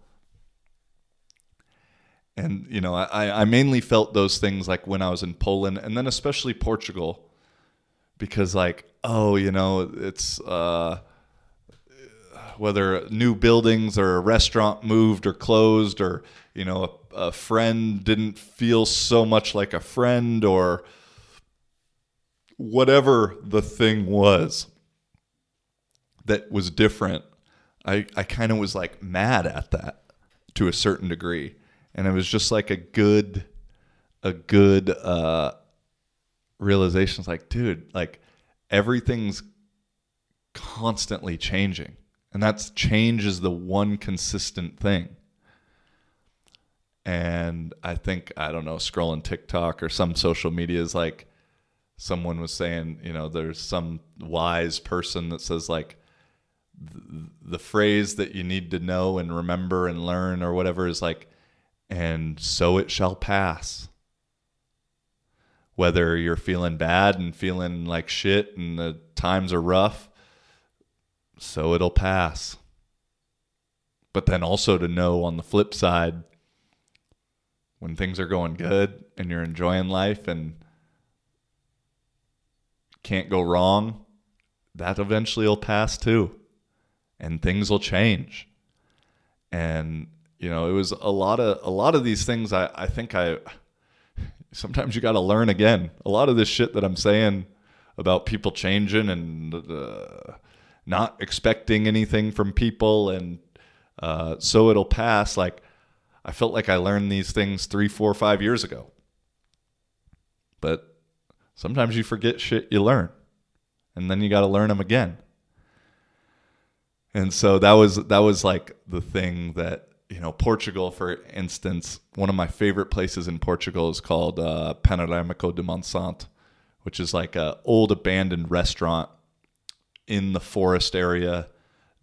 And you know, I, I mainly felt those things like when I was in Poland, and then especially Portugal, because like, oh, you know, it's uh, whether new buildings or a restaurant moved or closed, or you know, a, a friend didn't feel so much like a friend, or whatever the thing was that was different, I, I kind of was like mad at that to a certain degree. And it was just like a good, a good uh, realization. It's like, dude, like everything's constantly changing. And that's change is the one consistent thing. And I think, I don't know, scrolling TikTok or some social media is like, someone was saying, you know, there's some wise person that says, like, the phrase that you need to know and remember and learn or whatever is like, and so it shall pass. Whether you're feeling bad and feeling like shit and the times are rough, so it'll pass. But then also to know on the flip side, when things are going good and you're enjoying life and can't go wrong, that eventually will pass too and things will change. And you know, it was a lot of a lot of these things. I I think I sometimes you got to learn again. A lot of this shit that I'm saying about people changing and uh, not expecting anything from people, and uh, so it'll pass. Like I felt like I learned these things three, four, five years ago. But sometimes you forget shit you learn, and then you got to learn them again and so that was that was like the thing that you know Portugal, for instance, one of my favorite places in Portugal is called uh, Panoramico de Monsanto, which is like a old abandoned restaurant in the forest area.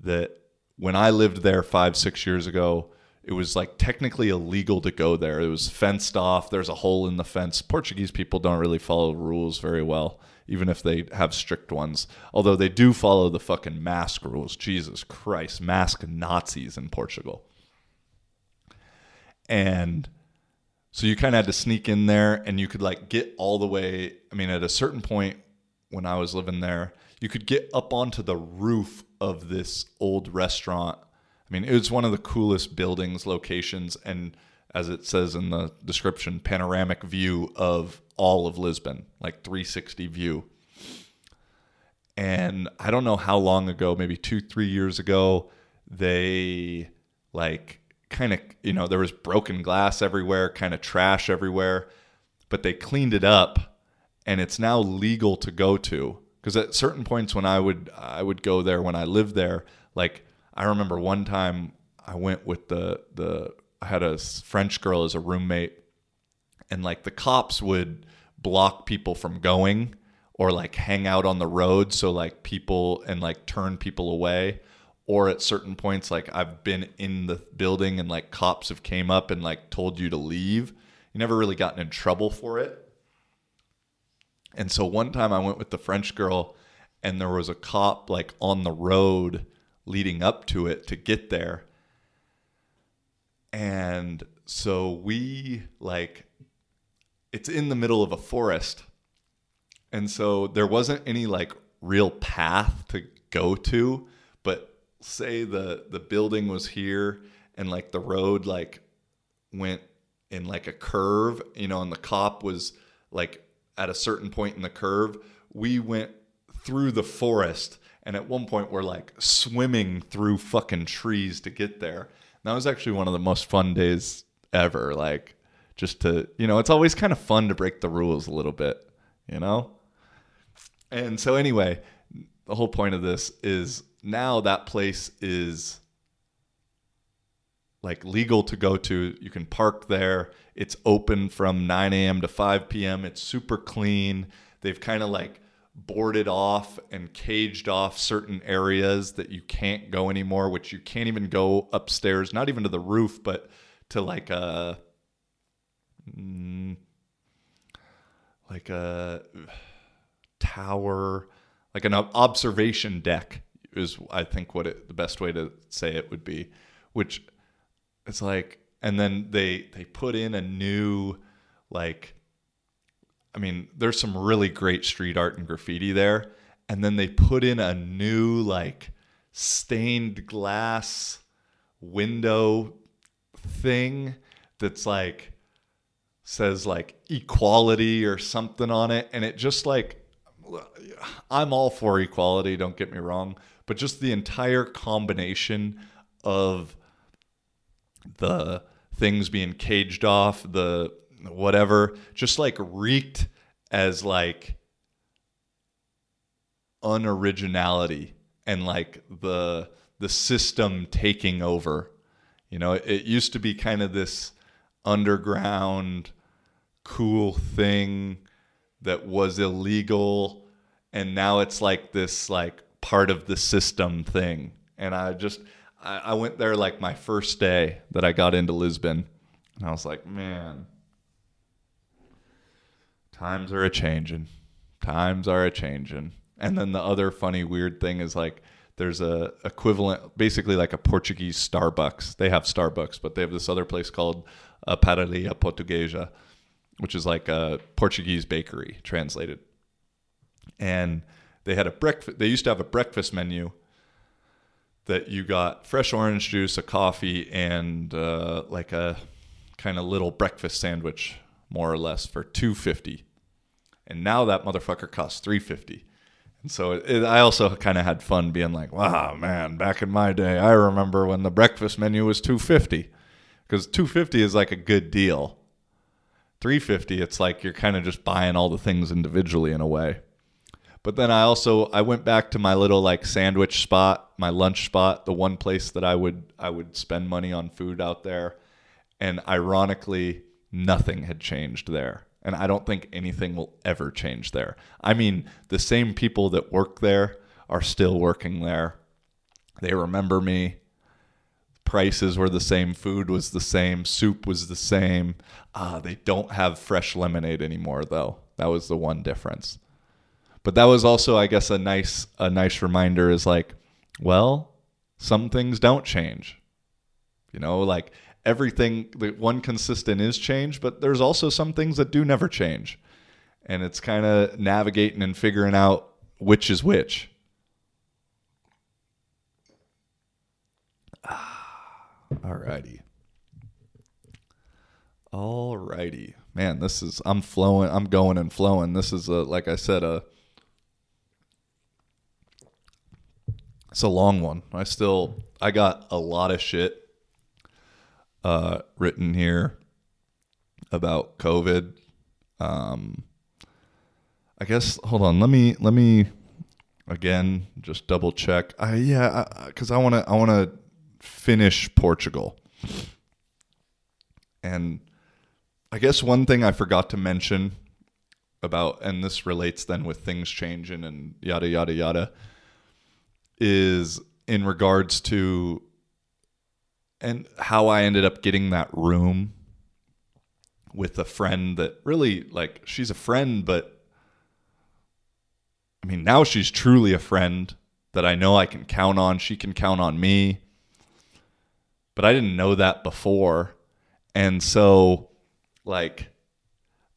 That when I lived there five six years ago, it was like technically illegal to go there. It was fenced off. There's a hole in the fence. Portuguese people don't really follow rules very well even if they have strict ones. Although they do follow the fucking mask rules. Jesus Christ, mask Nazis in Portugal. And so you kind of had to sneak in there and you could like get all the way. I mean, at a certain point when I was living there, you could get up onto the roof of this old restaurant. I mean, it was one of the coolest buildings, locations, and as it says in the description, panoramic view of all of Lisbon, like 360 view. And I don't know how long ago, maybe two, three years ago, they like kind of, you know, there was broken glass everywhere, kind of trash everywhere, but they cleaned it up and it's now legal to go to. Because at certain points when I would I would go there when I lived there, like I remember one time I went with the the I had a French girl as a roommate, and like the cops would block people from going or like hang out on the road so like people and like turn people away or at certain points like I've been in the building and like cops have came up and like told you to leave. You never really gotten in trouble for it. And so one time I went with the French girl and there was a cop like on the road leading up to it to get there. And so we like it's in the middle of a forest. And so there wasn't any like real path to go to, but say the the building was here and like the road like went in like a curve, you know, and the cop was like at a certain point in the curve, we went through the forest and at one point we're like swimming through fucking trees to get there. And that was actually one of the most fun days ever. Like just to, you know, it's always kind of fun to break the rules a little bit, you know? And so anyway, the whole point of this is now that place is like legal to go to. You can park there. It's open from 9 a.m. to 5 p.m. It's super clean. They've kind of like boarded off and caged off certain areas that you can't go anymore, which you can't even go upstairs, not even to the roof, but to like a mm, like a tower, like an observation deck is I think what it, the best way to say it would be, which it's like, and then they they put in a new like, I mean, there's some really great street art and graffiti there, and then they put in a new like stained glass window thing that's like says like equality or something on it. And it just like I'm all for equality, don't get me wrong, but just the entire combination of the things being caged off, the whatever, just like reeked as like unoriginality and like the the system taking over. You know, it, it used to be kind of this underground cool thing that was illegal and now it's like this like part of the system thing. And i just I, I went there like my first day that i got into lisbon and i was like man times are a changing times are a changing and then the other funny weird thing is like there's a equivalent basically like a portuguese starbucks. They have starbucks but they have this other place called a padaria portuguesa which is like a portuguese bakery translated. And they had a breakfast they used to have a breakfast menu that you got fresh orange juice a coffee and uh, like a kind of little breakfast sandwich more or less for 250 and now that motherfucker costs 350 and so it, it, i also kind of had fun being like wow man back in my day i remember when the breakfast menu was 250 because 250 is like a good deal. 350 it's like you're kind of just buying all the things individually in a way but then I also I went back to my little like sandwich spot, my lunch spot, the one place that I would I would spend money on food out there. And ironically, nothing had changed there. And I don't think anything will ever change there. I mean, the same people that work there are still working there. They remember me. Prices were the same, food was the same, soup was the same. Uh, they don't have fresh lemonade anymore, though. That was the one difference but that was also i guess a nice a nice reminder is like well some things don't change. You know like everything the one consistent is change but there's also some things that do never change. And it's kind of navigating and figuring out which is which. Alrighty. Alrighty. Man this is i'm flowing i'm going and flowing. This is a like i said a It's a long one. I still I got a lot of shit uh, written here about COVID. Um, I guess hold on. Let me let me again just double check. I yeah, because I want to I want to finish Portugal. And I guess one thing I forgot to mention about, and this relates then with things changing and yada, yada, yada, is in regards to and how I ended up getting that room with a friend that really like she's a friend but I mean now she's truly a friend that I know I can count on. She can count on me. But I didn't know that before. And so like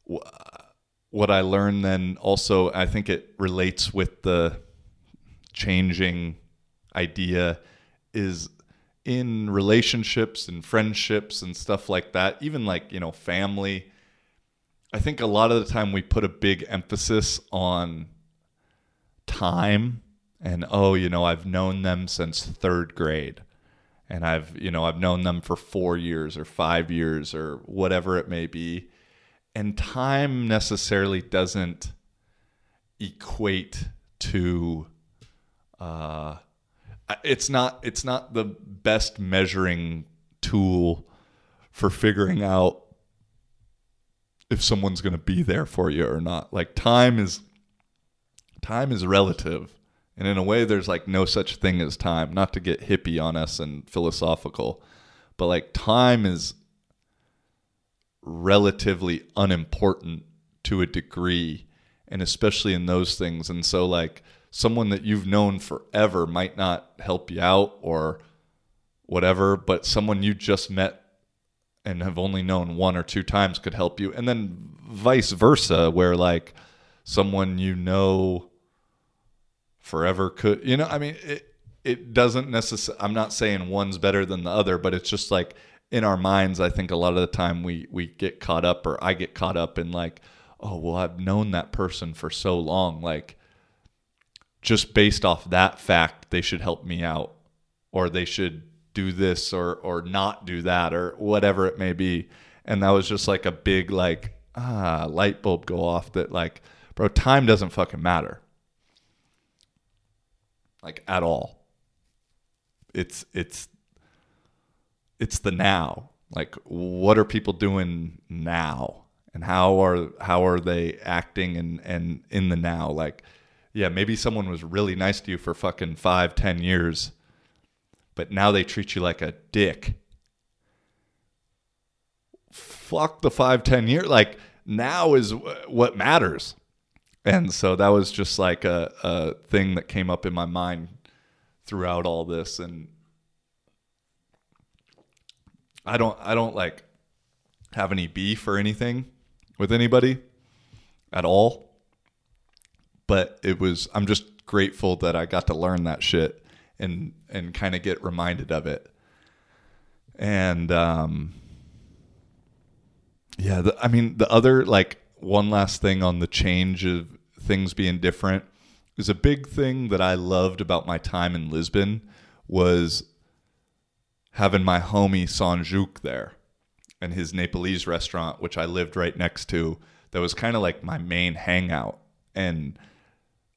wh- what I learned then also I think it relates with the changing idea is in relationships and friendships and stuff like that, even like, you know, family, I think a lot of the time we put a big emphasis on time and, oh, you know, I've known them since third grade and I've, you know, I've known them for four years or five years or whatever it may be. And time necessarily doesn't equate to, uh, it's not it's not the best measuring tool for figuring out if someone's going to be there for you or not. Like time is time is relative. And in a way there's like no such thing as time. Not to get hippie on us and philosophical but like time is relatively unimportant to a degree and especially in those things. And so like someone that you've known forever might not help you out or whatever, but someone you just met and have only known one or two times could help you. And then vice versa, where like someone you know forever could, you know, I mean, it, it doesn't necessarily, I'm not saying one's better than the other, but it's just like in our minds, I think a lot of the time we, we get caught up or I get caught up in like, oh, well, I've known that person for so long. Like, just based off that fact, they should help me out or they should do this or or not do that or whatever it may be. And that was just like a big like ah light bulb go off that like bro time doesn't fucking matter. Like at all. It's it's it's the now. Like what are people doing now? And how are how are they acting and and in the now? Like yeah, maybe someone was really nice to you for fucking five, ten years, but now they treat you like a dick. Fuck the five, ten years. Like now is what matters. And so that was just like a, a thing that came up in my mind throughout all this. And I don't, I don't like have any beef or anything with anybody at all but it was I'm just grateful that I got to learn that shit and and kind of get reminded of it. And um yeah, the, I mean the other like one last thing on the change of things being different is a big thing that I loved about my time in Lisbon was having my homie Sanjuk there and his Nepalese restaurant, which I lived right next to, that was kind of like my main hangout. And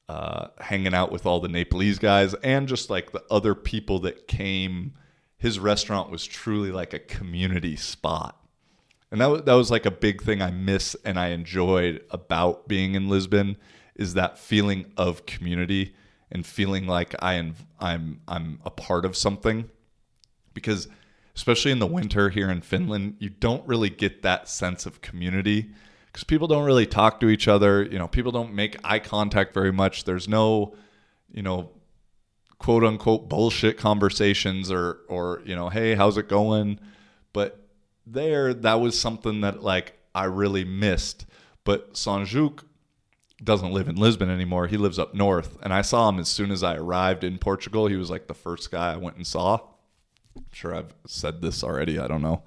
uh, hanging out with all the Nepalese guys and just like the other people that came. His restaurant was truly like a community spot. And that was, that was like a big thing I miss and I enjoyed about being in Lisbon is that feeling of community and feeling like I am I'm I'm a part of something because especially in the winter here in Finland you don't really get that sense of community because people don't really talk to each other. You know, people don't make eye contact very much. There's no, you know, quote unquote bullshit conversations or or you know, hey, how's it going? But there, that was something that like I really missed. But Sanjuk doesn't live in Lisbon anymore. He lives up north, and I saw him as soon as I arrived in Portugal. He was like the first guy I went and saw. I'm sure I've said this already. I don't know.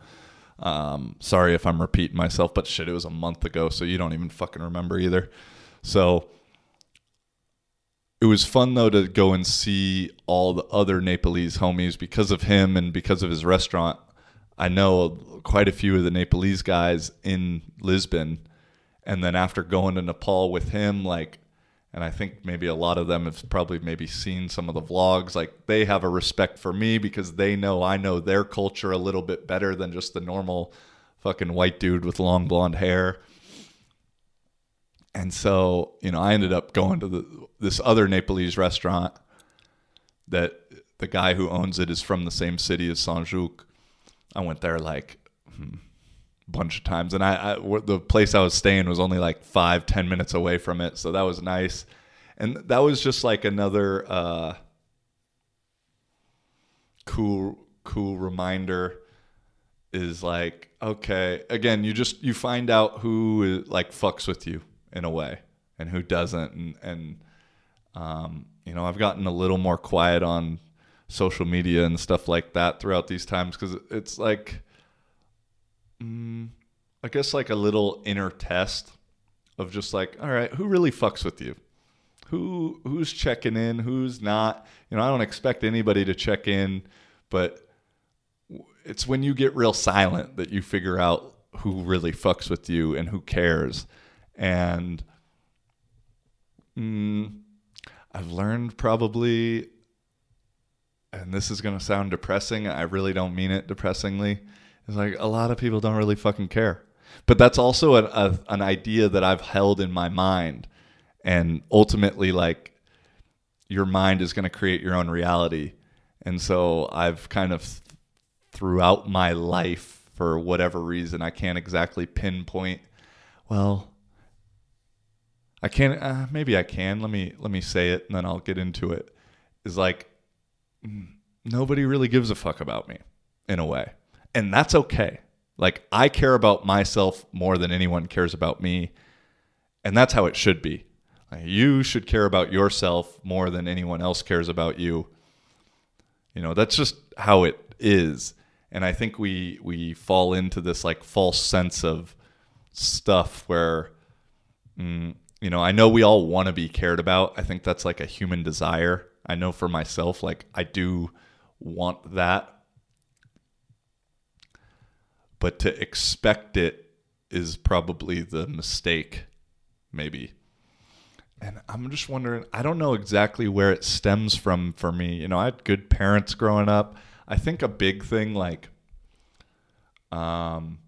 Um, sorry if I'm repeating myself, but shit, it was a month ago, so you don't even fucking remember either. So it was fun though to go and see all the other Nepalese homies because of him and because of his restaurant. I know quite a few of the Nepalese guys in Lisbon, and then after going to Nepal with him, like and I think maybe a lot of them have probably maybe seen some of the vlogs. Like they have a respect for me because they know I know their culture a little bit better than just the normal fucking white dude with long blonde hair. And so, you know, I ended up going to the this other Nepalese restaurant that the guy who owns it is from the same city as Sanjuk. I went there like hmm, bunch of times, and I, I the place I was staying was only like five ten minutes away from it, so that was nice. And that was just like another uh, cool cool reminder is like okay again you just you find out who like fucks with you in a way and who doesn't. And and um, you know I've gotten a little more quiet on social media and stuff like that throughout these times because it's like mm, I guess like a little inner test of just like all right who really fucks with you who who's checking in who's not you know I don't expect anybody to check in but it's when you get real silent that you figure out who really fucks with you and who cares. And mm, I've learned probably, and this is going to sound depressing. I really don't mean it depressingly. It's like a lot of people don't really fucking care. But that's also a, a, an idea that I've held in my mind. And ultimately, like, your mind is going to create your own reality. And so I've kind of throughout my life for whatever reason. I can't exactly pinpoint. Well, I can't. Uh, maybe I can. Let me let me say it, and then I'll get into it. Is like nobody really gives a fuck about me in a way, and that's okay. Like I care about myself more than anyone cares about me, and that's how it should be. Like, you should care about yourself more than anyone else cares about you. You know, that's just how it is and I think we we fall into this like false sense of stuff where mm, you know I know we all want to be cared about. I think that's like a human desire. I know for myself, like I do want that, but to expect it is probably the mistake, maybe. And I'm just wondering, I don't know exactly where it stems from for me. You know, I had good parents growing up. I think a big thing like um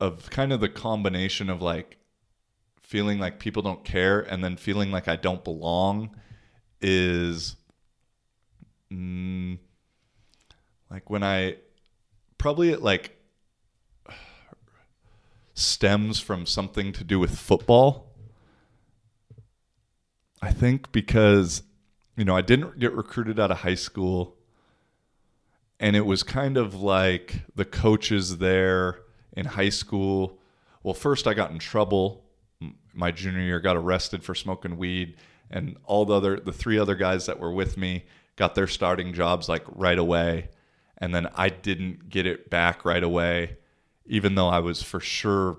of kind of the combination of like feeling like people don't care and then feeling like I don't belong is mm, like when I probably it like stems from something to do with football. I think because you know, I didn't get recruited out of high school and it was kind of like the coaches there in high school. Well, first I got in trouble my junior year, got arrested for smoking weed, and all the other the three other guys that were with me got their starting jobs like right away, and then I didn't get it back right away, even though I was for sure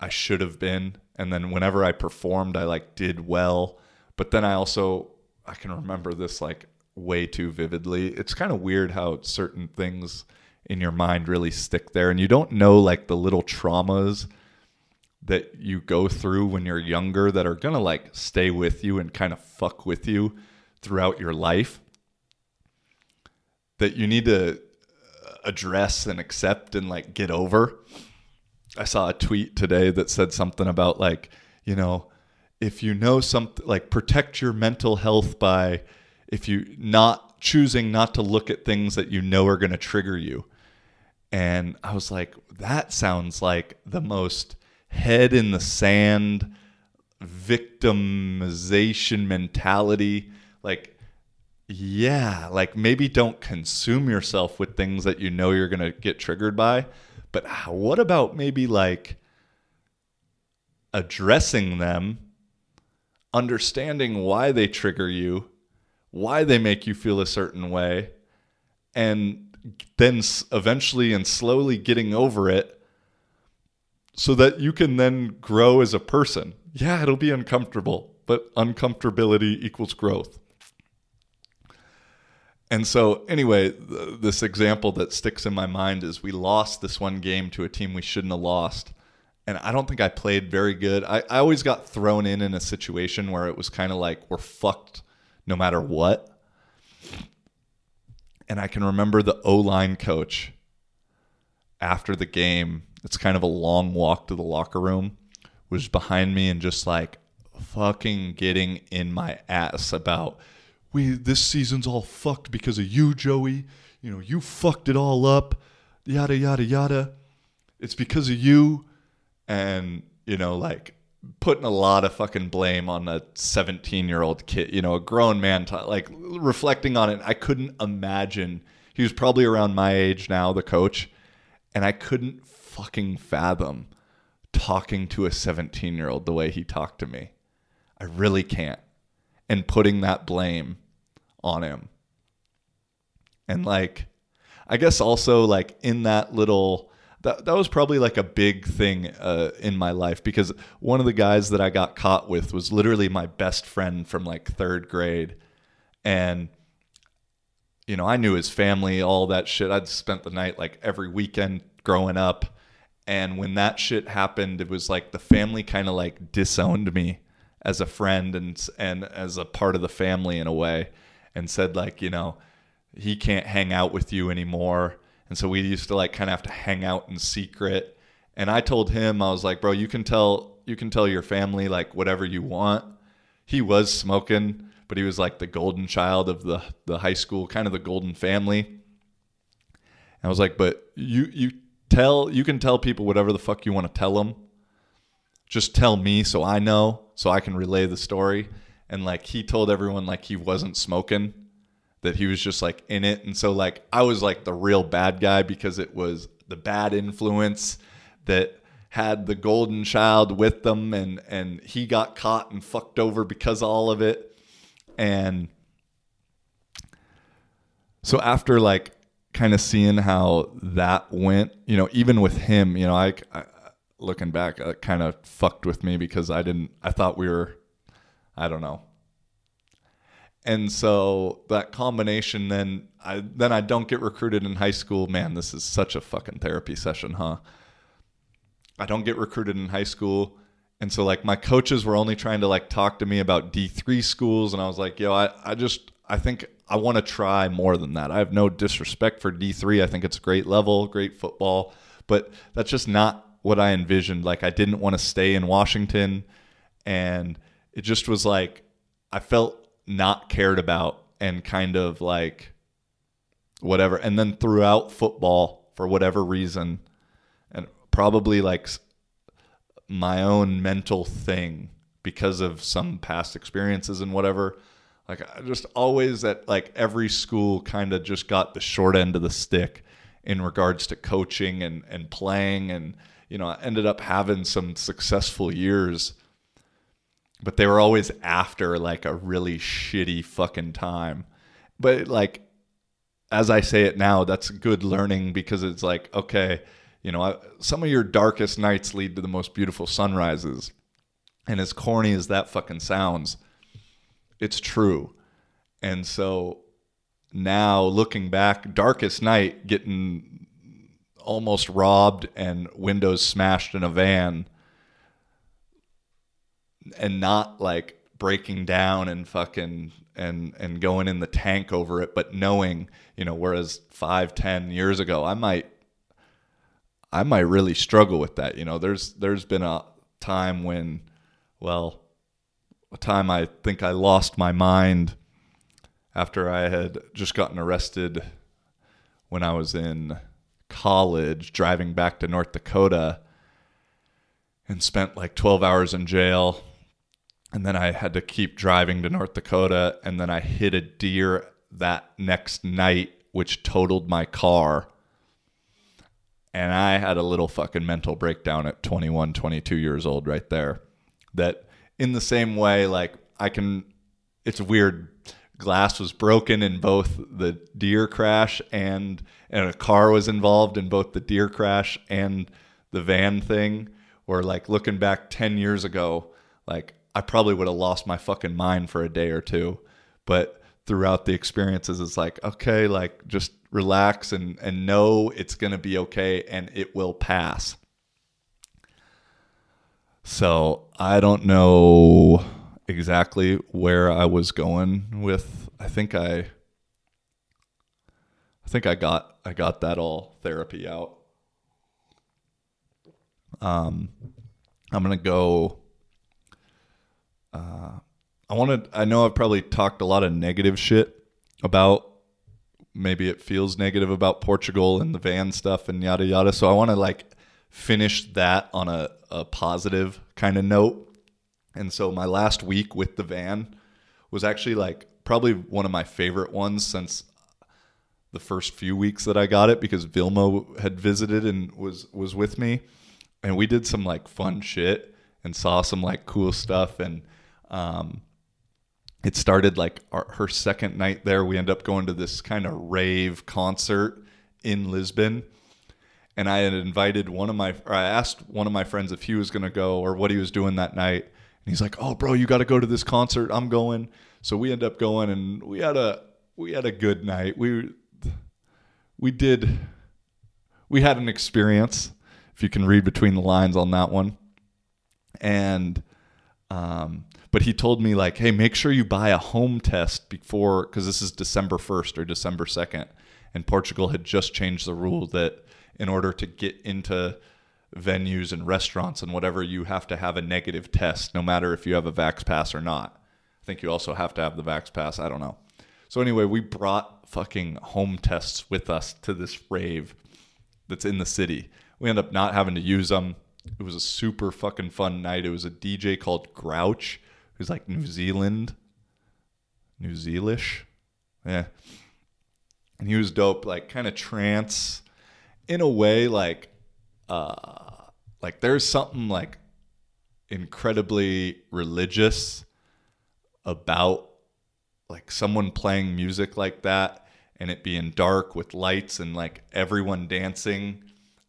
I should have been. And then whenever I performed, I like did well, but then I also I can remember this like way too vividly. It's kind of weird how certain things in your mind really stick there and you don't know like the little traumas that you go through when you're younger that are going to like stay with you and kind of fuck with you throughout your life that you need to uh, address and accept and like get over. I saw a tweet today that said something about like, you know, if you know something like protect your mental health by if you not choosing not to look at things that you know are going to trigger you. And I was like, that sounds like the most head in the sand victimization mentality. Like, yeah, like maybe don't consume yourself with things that you know you're going to get triggered by. But what about maybe like addressing them, understanding why they trigger you, why they make you feel a certain way, and then eventually and slowly getting over it so that you can then grow as a person. Yeah, it'll be uncomfortable, but uncomfortability equals growth. And so, anyway, th- this example that sticks in my mind is we lost this one game to a team we shouldn't have lost. And I don't think I played very good. I, I always got thrown in in a situation where it was kind of like we're fucked no matter what. And I can remember the O line coach after the game. It's kind of a long walk to the locker room was behind me and just like fucking getting in my ass about we this season's all fucked because of you, Joey. You know, you fucked it all up. Yada yada yada. It's because of you and you know like putting a lot of fucking blame on a 17 year old kid you know a grown man t- like reflecting on it i couldn't imagine he was probably around my age now the coach and i couldn't fucking fathom talking to a 17 year old the way he talked to me i really can't and putting that blame on him. And like i guess also like in that little that that was probably like a big thing uh, in my life because one of the guys that I got caught with was literally my best friend from like third grade, and you know I knew his family, all that shit. I'd spent the night like every weekend growing up, and when that shit happened, it was like the family kind of like disowned me as a friend and and as a part of the family in a way, and said like you know he can't hang out with you anymore and so we used to like kind of have to hang out in secret. And I told him, I was like, bro, you can tell you can tell your family like whatever you want. He was smoking, but he was like the golden child of the the high school, kind of the golden family. And I was like, but you you tell you can tell people whatever the fuck you want to tell them. Just tell me so I know, so I can relay the story. And like he told everyone like he wasn't smoking that he was just like in it. And so like I was like the real bad guy because it was the bad influence that had the golden child with them and and he got caught and fucked over because of all of it. And so after like kind of seeing how that went, you know, even with him, you know, I, I looking back, it kind of fucked with me because I didn't I thought we were I don't know and so that combination then I then I don't get recruited in high school. Man, this is such a fucking therapy session, huh? I don't get recruited in high school. And so like my coaches were only trying to like talk to me about D3 schools and I was like, "Yo, I I just I think I want to try more than that. I have no disrespect for D3. I think it's a great level, great football, but that's just not what I envisioned. Like I didn't want to stay in Washington and it just was like I felt not cared about and kind of like whatever. And then throughout football, for whatever reason, and probably like my own mental thing because of some past experiences and whatever. Like I just always at like every school kind of just got the short end of the stick in regards to coaching and, and playing and you know, I ended up having some successful years but they were always after like a really shitty fucking time. But like as I say it now, that's good learning because it's like, okay, you know, I, some of your darkest nights lead to the most beautiful sunrises. And as corny as that fucking sounds, it's true. And so now looking back, darkest night, getting almost robbed and windows smashed in a van and not like breaking down and fucking and and going in the tank over it but knowing you know whereas five ten years ago i might i might really struggle with that you know? There's there's been a time when well a time i think i lost my mind after i had just gotten arrested when i was in college driving back to north dakota and spent like 12 hours in jail and then I had to keep driving to North Dakota, and then I hit a deer that next night, which totaled my car. And I had a little fucking mental breakdown at 21, 22 years old, right there. That in the same way, like I can, it's weird. Glass was broken in both the deer crash and and a car was involved in both the deer crash and the van thing. Or like looking back 10 years ago, like I probably would have lost my fucking mind for a day or two. But throughout the experiences, it's like, okay, like just relax and, and know it's going to be okay and it will pass. So I don't know exactly where I was going with. I think I, I think I got I got that all therapy out. Um, I'm gonna go. Uh, I want to. I know I've probably talked a lot of negative shit about. Maybe it feels negative about Portugal and the van stuff and yada yada. So I want to like finish that on a, a positive kind of note. And so my last week with the van was actually like probably one of my favorite ones since the first few weeks that I got it because Vilma had visited and was was with me, and we did some like fun shit and saw some like cool stuff and um, it started like our, her second night there. We end up going to this kind of rave concert in Lisbon. And I had invited one of my, or I asked one of my friends if he was going to go or what he was doing that night. And he's like, "Oh, bro, you got to go to this concert. I'm going." So we end up going, and we had a we had a good night. We we did we had an experience, if you can read between the lines on that one. And um, but he told me like, hey, make sure you buy a home test before because this is December first or December second, and Portugal had just changed the rule that in order to get into venues and restaurants and whatever, you have to have a negative test, no matter if you have a Vax Pass or not. I think you also have to have the Vax Pass. I don't know. So anyway, we brought fucking home tests with us to this rave that's in the city. We end up not having to use them. It was a super fucking fun night. It was a DJ called Grouch, like New Zealand, New Zealish, yeah. And he was dope, like kind of trance, in a way, like, uh, like there's something like incredibly religious about like someone playing music like that and it being dark with lights and like everyone dancing.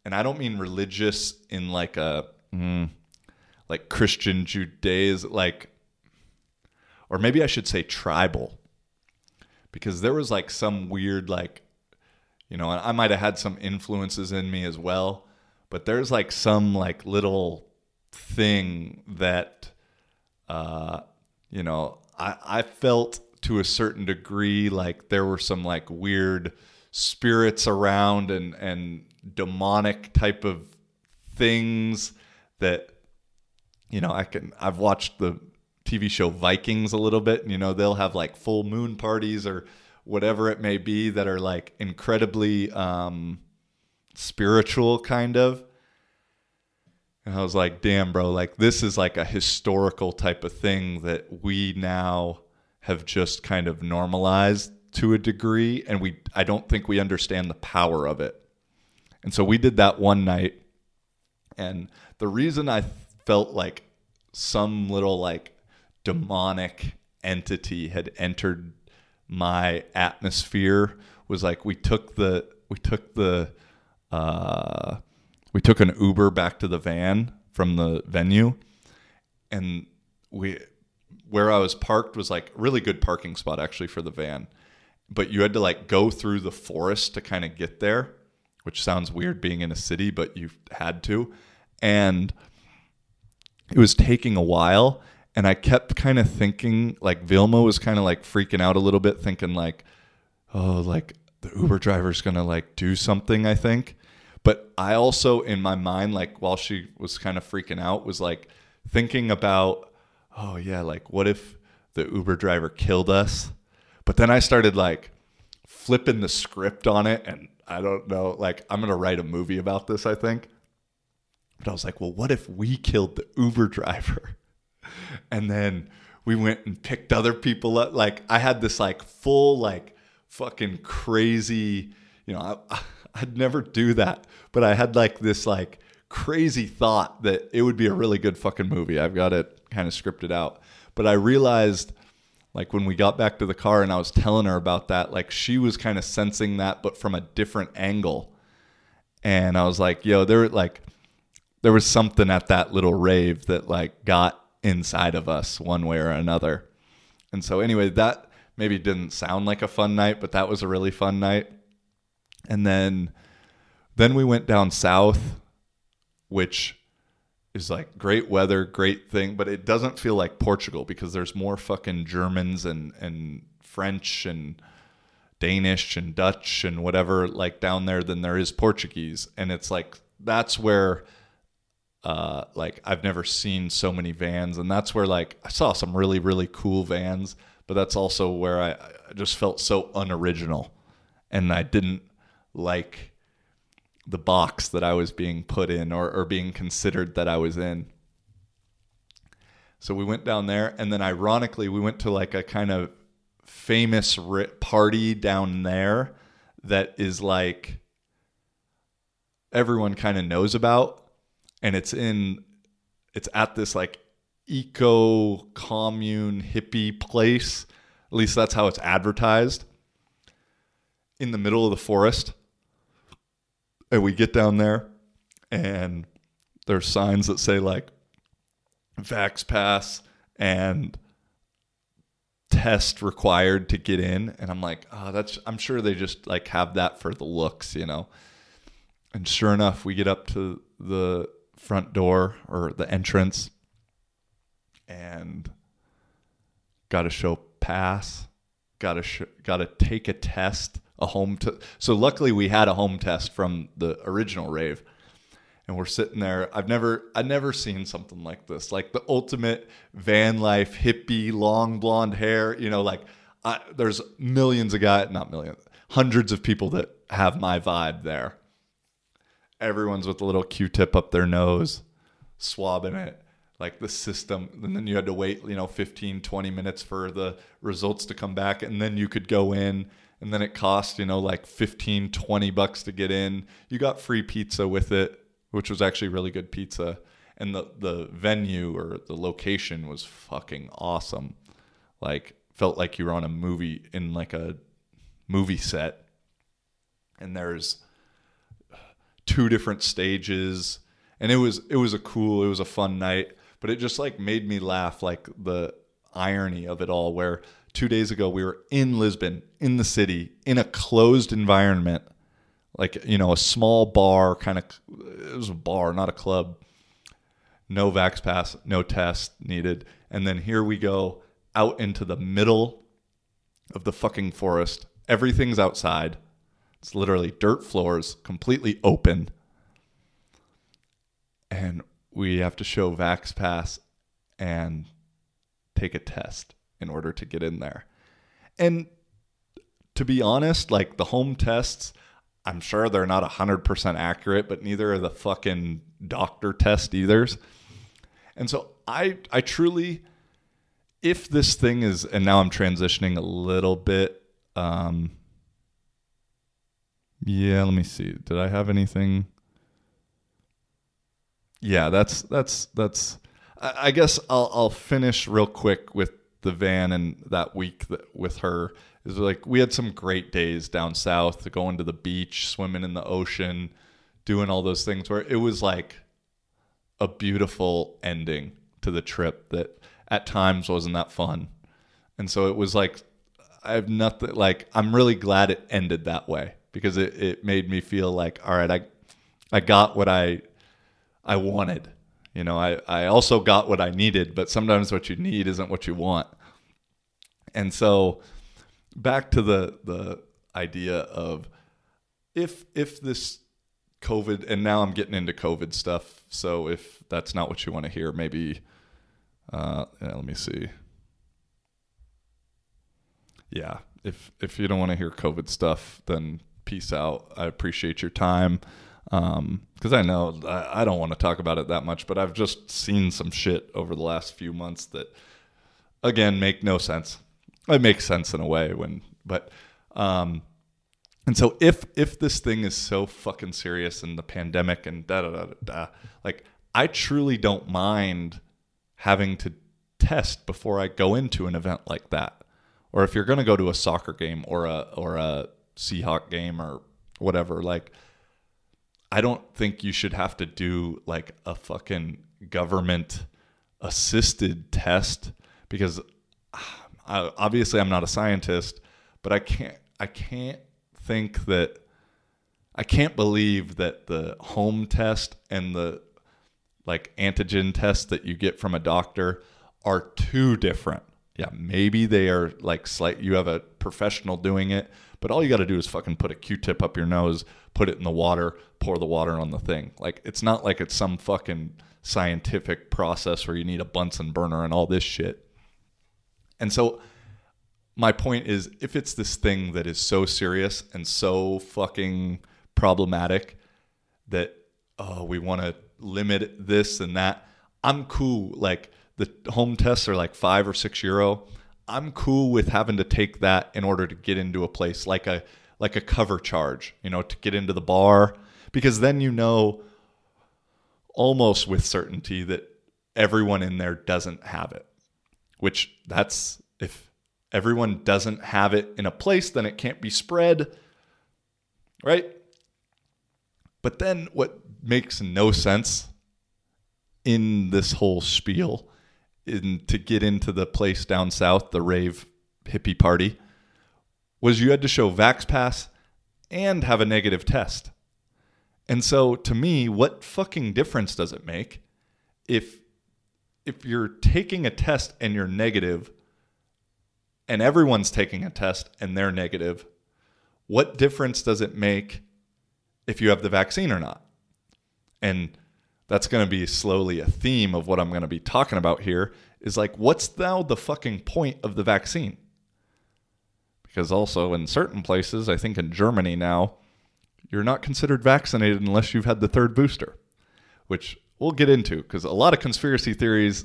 And i don't mean religious in like a mm, like christian judaism like or maybe i should say tribal because there was like some weird like you know i might have had some influences in me as well but there's like some like little thing that uh you know i i felt to a certain degree like there were some like weird spirits around and and demonic type of things that you know I can I've watched the TV show Vikings a little bit you know they'll have like full moon parties or whatever it may be that are like incredibly um spiritual kind of and I was like damn bro like this is like a historical type of thing that we now have just kind of normalized to a degree and we I don't think we understand the power of it. And so we did that one night and the reason I felt like some little like demonic entity had entered my atmosphere was like we took the we took the uh we took an Uber back to the van from the venue and we where I was parked was like really good parking spot actually for the van. But you had to like go through the forest to kind of get there, which sounds weird being in a city, but you had to. And it was taking a while. And I kept kind of thinking, like, Vilma was kind of like freaking out a little bit, thinking, like, oh, like the Uber driver's to like do something, I think. But I also, in my mind, like, while she was kind of freaking out, was like thinking about, oh yeah, like what if the Uber driver killed us? But then I started like flipping the script on it and I don't know, like I'm to write a movie about this, I think. But I was like, well, what if we killed the Uber driver? And then we went and picked other people up. Like I had this like full like fucking crazy, you know, I, I'd never do that, but I had like this like crazy thought that it would be a really good fucking movie. I've got it kind of scripted out. But I realized like when we got back to the car and I was telling her about that, like she was kind of sensing that but from a different angle. And I was like, yo, there like there was something at that little rave that like got inside of us one way or another. And so anyway, that maybe didn't sound like a fun night, but that was a really fun night. And then then we went down south, which is like great weather, great thing, but it doesn't feel like Portugal because there's more fucking Germans and and French and Danish and Dutch and whatever like down there than there is Portuguese, and it's like that's where uh, like I've never seen so many vans, and that's where like I saw some really really cool vans, but that's also where I, I just felt so unoriginal, and I didn't like the box that I was being put in or, or being considered that I was in. So we went down there, and then ironically, we went to like a kind of famous party down there that is like everyone kind of knows about, and it's in it's at this like eco commune hippie place. At least that's how it's advertised. In the middle of the forest. And we get down there and there's signs that say like Vax Pass and test required to get in. And I'm like, oh, that's, I'm sure they just like have that for the looks, you know? And sure enough, we get up to the front door or the entrance and got to show pass, got to sh- got to take a test, a home test. So luckily we had a home test from the original rave and we're sitting there. I've never I've never seen something like this. Like the ultimate van life hippie, long blonde hair. You know, like I, there's millions of guys, not millions, hundreds of people that have my vibe there. Everyone's with a little Q-tip up their nose, swabbing it. Like the system, and then you had to wait, you know, 15, 20 minutes for the results to come back, and then you could go in, and then it cost, you know, like 15, 20 bucks to get in. You got free pizza with it which was actually really good pizza. And the, the venue or the location was fucking awesome. Like, felt like you were on a movie in like a movie set. And there's two different stages. And it was it was a cool, it was a fun night. But it just like made me laugh, like the irony of it all, where two days ago we were in Lisbon, in the city, in a closed environment like you know a small bar kind of it was a bar not a club no vax pass no test needed and then here we go out into the middle of the fucking forest everything's outside it's literally dirt floors completely open and we have to show vax pass and take a test in order to get in there and to be honest like the home tests I'm sure they're not 100% accurate, but neither are the fucking doctor test either's. And so I I truly if this thing is and now I'm transitioning a little bit um yeah, let me see. Did I have anything? Yeah, that's that's that's I, I guess I'll I'll finish real quick with the van and that week that, with her is like we had some great days down south going to the beach swimming in the ocean doing all those things where it was like a beautiful ending to the trip that at times wasn't that fun and so it was like i have nothing like i'm really glad it ended that way because it, it made me feel like all right i i got what i i wanted you know i i also got what i needed but sometimes what you need isn't what you want and so back to the the idea of if if this COVID and now I'm getting into COVID stuff. So if that's not what you want to hear, maybe uh, yeah, let me see. Yeah, if if you don't want to hear COVID stuff, then peace out. I appreciate your time because um, I know I, I don't want to talk about it that much, but I've just seen some shit over the last few months that again make no sense it makes sense in a way when but um and so if if this thing is so fucking serious and the pandemic and da da da da like I truly don't mind having to test before I go into an event like that. Or if you're going to go to a soccer game or a or a Seahawk game or whatever, like I don't think you should have to do like a fucking government assisted test because ah, I, obviously I'm not a scientist, but I can't I can't think that I can't believe that the home test and the like antigen test that you get from a doctor are too different. Yeah, maybe they are like slight you have a professional doing it, but all you got to do is fucking put a Q-tip up your nose, put it in the water, pour the water on the thing. Like it's not like it's some fucking scientific process where you need a Bunsen burner and all this shit. And so my point is if it's this thing that is so serious and so fucking problematic that oh we want to limit this and that i'm cool like the home tests are like five or six euro i'm cool with having to take that in order to get into a place like a like a cover charge you know to get into the bar because then you know almost with certainty that everyone in there doesn't have it which that's if everyone doesn't have it in a place, then it can't be spread. Right? But then what makes no sense in this whole spiel in to get into the place down south, the rave hippie party, was you had to show Vax Pass and have a negative test. And so to me, what fucking difference does it make if if you're taking a test and you're negative and everyone's taking a test and they're negative, what difference does it make if you have the vaccine or not? And that's going to be slowly a theme of what I'm going to be talking about here is like, what's now the fucking point of the vaccine? Because also in certain places, I think in Germany now, you're not considered vaccinated unless you've had the third booster, which we'll get into because a lot of conspiracy theories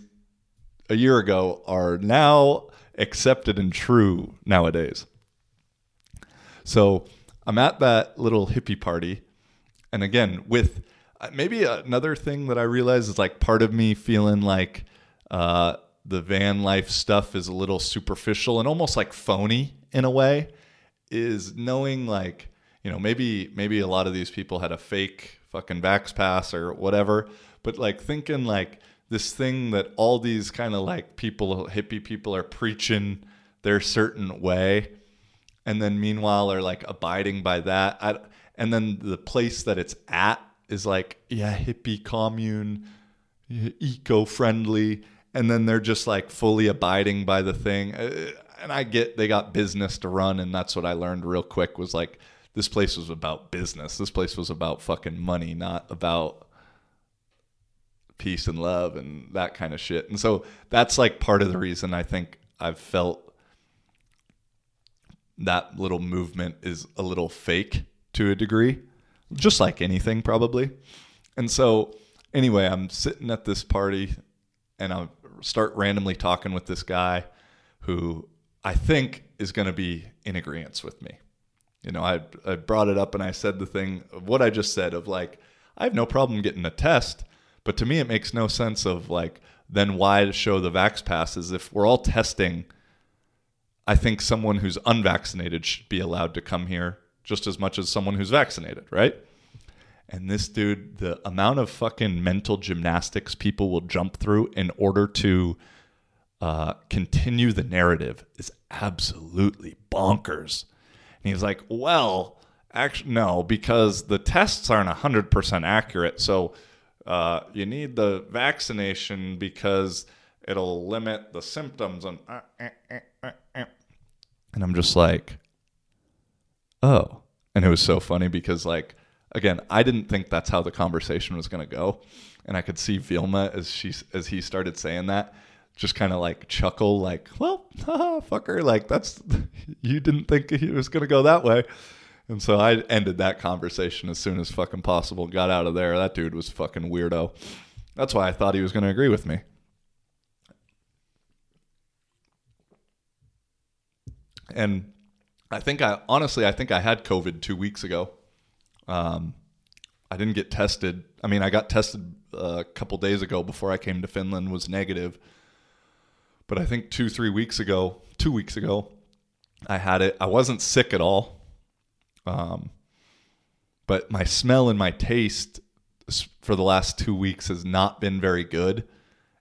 a year ago are now accepted and true nowadays. So I'm at that little hippie party. And again, with maybe another thing that I realize is like part of me feeling like uh, the van life stuff is a little superficial and almost like phony in a way is knowing like, you know, maybe maybe a lot of these people had a fake fucking Vax pass or whatever, but like thinking like this thing that all these kind of like people, hippie people, are preaching their certain way, and then meanwhile are like abiding by that. I, and then the place that it's at is like, yeah, hippie commune, eco-friendly, and then they're just like fully abiding by the thing. Uh, and I get they got business to run, and that's what I learned real quick was like this place was about business. This place was about fucking money, not about peace and love and that kind of shit. And so that's like part of the reason I think I've felt that little movement is a little fake to a degree, just like anything probably. And so anyway, I'm sitting at this party and I start randomly talking with this guy who I think is going to be in agreement with me. You know, I, I brought it up and I said the thing of what I just said of like, I have no problem getting a test but to me, it makes no sense of like, then why to show the vax passes if we're all testing? I think someone who's unvaccinated should be allowed to come here just as much as someone who's vaccinated, right? And this dude, the amount of fucking mental gymnastics people will jump through in order to uh, continue the narrative is absolutely bonkers. And he's like, well, actually, no, because the tests aren't 100% accurate. So uh, you need the vaccination because it'll limit the symptoms and uh, uh, uh, and I'm just like oh and it was so funny because like again I didn't think that's how the conversation was going to go and I could see Vilma as she as he started saying that just kind of like chuckle like well haha, fucker like that's you didn't think he was going to go that way and so I ended that conversation as soon as fucking possible. Got out of there. That dude was fucking weirdo. That's why I thought he was going to agree with me. And I think I honestly I think I had COVID two weeks ago. Um, I didn't get tested. I mean, I got tested a couple days ago before I came to Finland was negative. But I think two three weeks ago, two weeks ago, I had it. I wasn't sick at all. Um, but my smell and my taste for the last two weeks has not been very good,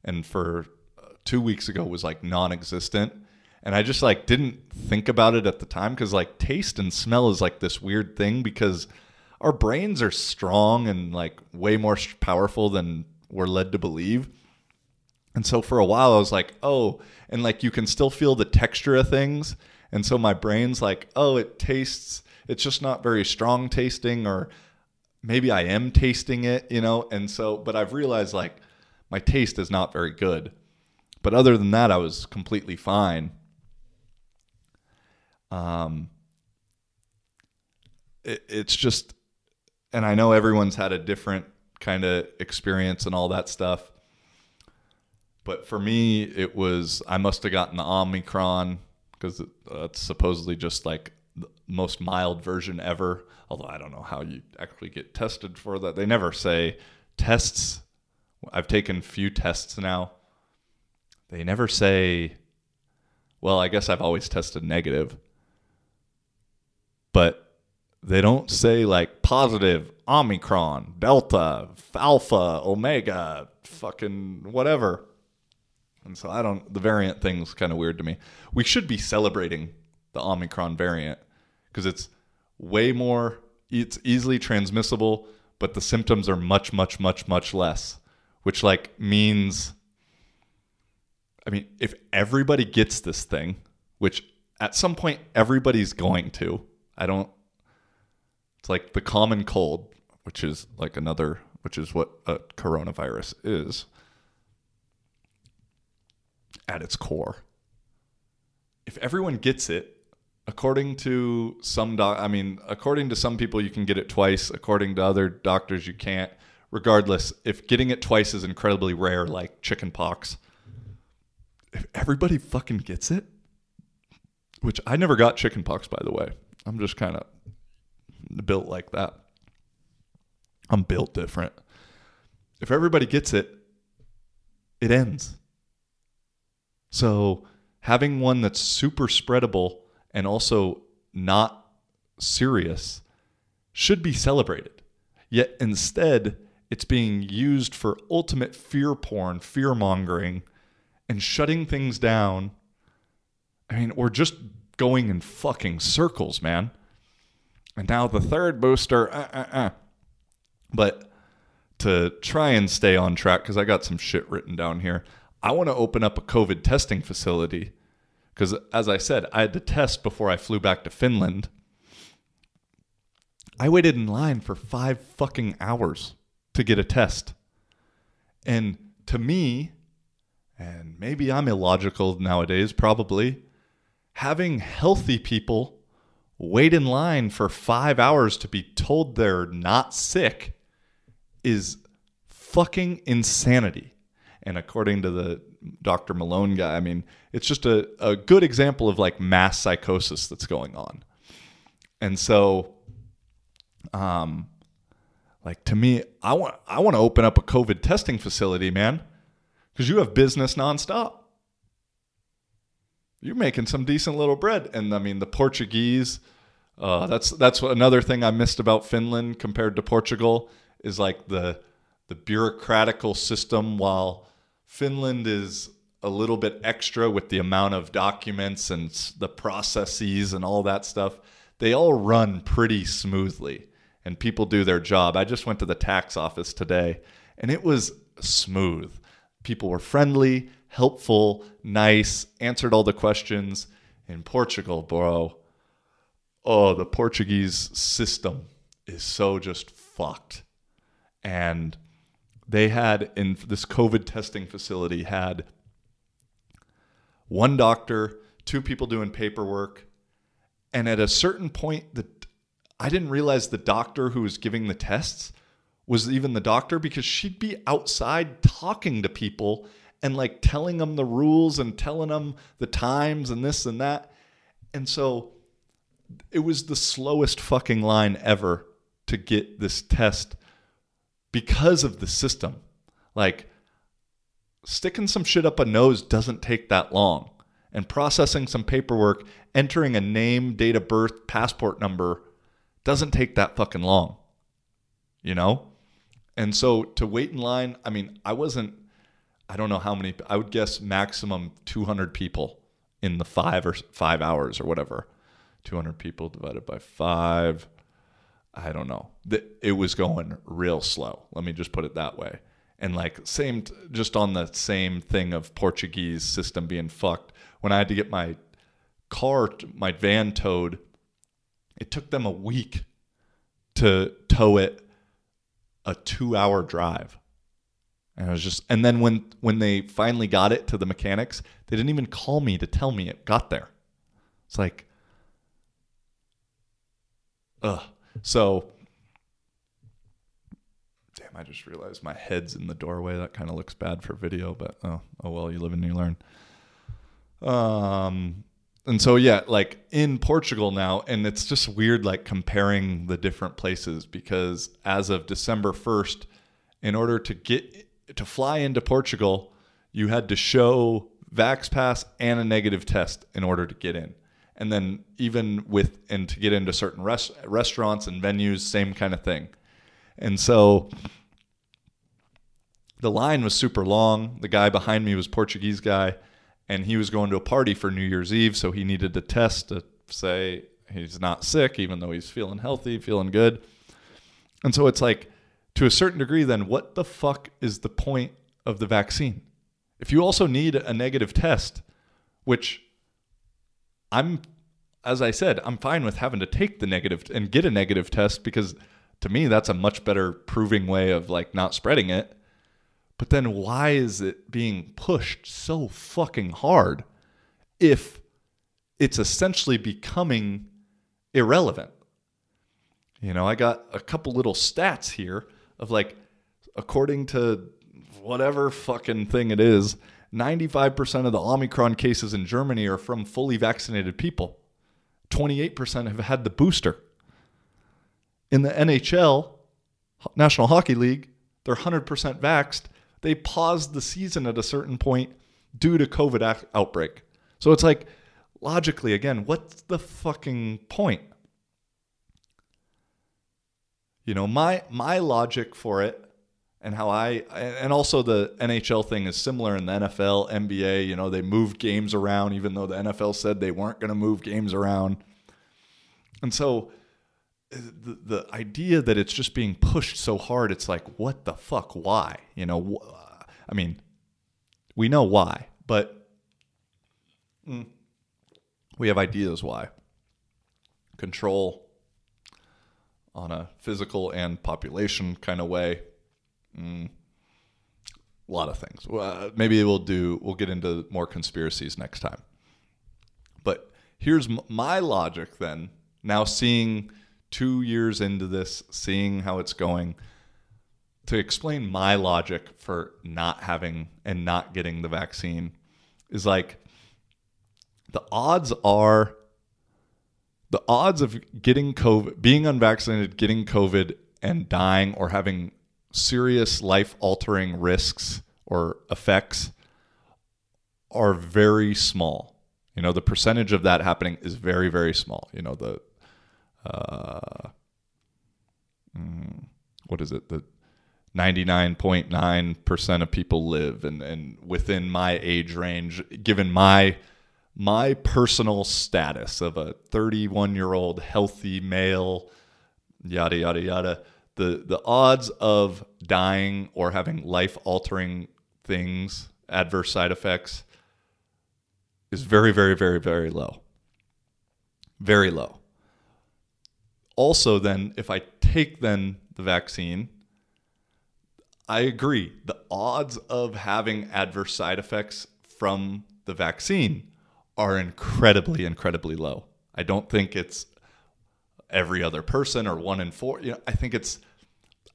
and for uh, two weeks ago was like non-existent. And I just like didn't think about it at the time because like taste and smell is like this weird thing because our brains are strong and like way more powerful than we're led to believe. And so for a while I was like, oh, and like you can still feel the texture of things. And so my brain's like, oh, it tastes it's just not very strong tasting or maybe I am tasting it, you know? And so, but I've realized like my taste is not very good. But other than that, I was completely fine. Um, it, it's just, and I know everyone's had a different kind of experience and all that stuff. But for me, it was I must have gotten the Omicron because that's supposedly just like the most mild version ever. Although I don't know how you actually get tested for that. They never say tests. I've taken few tests now. They never say, well, I guess I've always tested negative. But they don't say like positive, Omicron, Delta, Alpha, Omega, fucking whatever. And so I don't, the variant thing's kind of weird to me. We should be celebrating the Omicron variant because it's way more, it's easily transmissible, but the symptoms are much, much, much, much less, which like means, I mean, if everybody gets this thing, which at some point everybody's going to, I don't, it's like the common cold, which is like another, which is what a coronavirus is at its core. If everyone gets it, according to some doc, I mean, according to some people, you can get it twice. According to other doctors, you can't. Regardless, if getting it twice is incredibly rare, like chicken pox, if everybody fucking gets it, which I never got chicken pox, by the way, I'm just kind of built like that. I'm built different. If everybody gets it, it ends. So having one that's super spreadable and also not serious should be celebrated. Yet instead, it's being used for ultimate fear porn, fear mongering, and shutting things down. I mean, we're just going in fucking circles, man. And now the third booster, uh, uh, uh. But to try and stay on track, because I got some shit written down here, I want to open up a COVID testing facility. Because as I said, I had to test before I flew back to Finland. I waited in line for five fucking hours to get a test. And to me, and maybe I'm illogical nowadays, probably, having healthy people wait in line for five hours to be told they're not sick is fucking insanity. And according to the Dr. Malone guy, I mean, it's just a, a good example of like mass psychosis that's going on. And so, um, like to me, I want I want to open up a COVID testing facility, man, because you have business nonstop. You're making some decent little bread, and I mean the Portuguese. Uh, that's that's another thing I missed about Finland compared to Portugal is like the the bureaucratical system. While Finland is a little bit extra with the amount of documents and the processes and all that stuff, they all run pretty smoothly and people do their job. I just went to the tax office today and it was smooth. People were friendly, helpful, nice, answered all the questions. In Portugal, bro, oh, the Portuguese system is so just fucked. And they had in this COVID testing facility had one doctor, two people doing paperwork, and at a certain point the I didn't realize the doctor who was giving the tests was even the doctor because she'd be outside talking to people and like telling them the rules and telling them the times and this and that. And so it was the slowest fucking line ever to get this test because of the system. Like sticking some shit up a nose doesn't take that long. And processing some paperwork, entering a name, date of birth, passport number doesn't take that fucking long. You know? And so to wait in line, I mean, I wasn't I don't know how many I would guess maximum 200 people in the 5 or 5 hours or whatever. 200 people divided by 5 I don't know. It was going real slow. Let me just put it that way. And like same just on the same thing of Portuguese system being fucked. When I had to get my car my van towed it took them a week to tow it a two hour drive. And I was just and then when when they finally got it to the mechanics, they didn't even call me to tell me it got there. It's like ugh. So damn, I just realized my head's in the doorway. That kind of looks bad for video, but oh, oh well, you live and you learn. Um and so yeah, like in Portugal now, and it's just weird like comparing the different places because as of December 1st, in order to get to fly into Portugal, you had to show Vax Pass and a negative test in order to get in. And then even with and to get into certain rest, restaurants and venues, same kind of thing. And so the line was super long. The guy behind me was Portuguese guy, and he was going to a party for New Year's Eve, so he needed to test to say he's not sick, even though he's feeling healthy, feeling good. And so it's like, to a certain degree, then what the fuck is the point of the vaccine? If you also need a negative test, which I'm, as I said, I'm fine with having to take the negative and get a negative test because to me, that's a much better proving way of like not spreading it. But then why is it being pushed so fucking hard if it's essentially becoming irrelevant? You know, I got a couple little stats here of like, according to whatever fucking thing it is, 95% of the Omicron cases in Germany are from fully vaccinated people. 28% have had the booster. In the NHL, National Hockey League, they're 100% vaxxed. They paused the season at a certain point due to COVID outbreak. So it's like, logically, again, what's the fucking point? You know, my my logic for it and how I and also the NHL thing is similar in the NFL, NBA, you know, they moved games around even though the NFL said they weren't going to move games around. And so the, the idea that it's just being pushed so hard, it's like, what the fuck? Why? You know, wh- I mean, we know why, but mm, we have ideas why. Control on a physical and population kind of way. Mm, a lot of things. Uh, maybe we'll do. We'll get into more conspiracies next time. But here's m- my logic then. Now seeing two years into this, seeing how it's going, to explain my logic for not having and not getting the vaccine is like the odds are the odds of getting COVID, being unvaccinated, getting COVID, and dying or having serious life altering risks or effects are very small. You know, the percentage of that happening is very, very small. You know, the, uh, mm, what is it? The 99.9% of people live and, and within my age range, given my my personal status of a 31 year old healthy male, yada, yada, yada, the, the odds of dying or having life altering things, adverse side effects, is very, very, very, very low. Very low. Also, then, if I take then the vaccine, I agree. The odds of having adverse side effects from the vaccine are incredibly, incredibly low. I don't think it's every other person or one in four. You know, I think it's,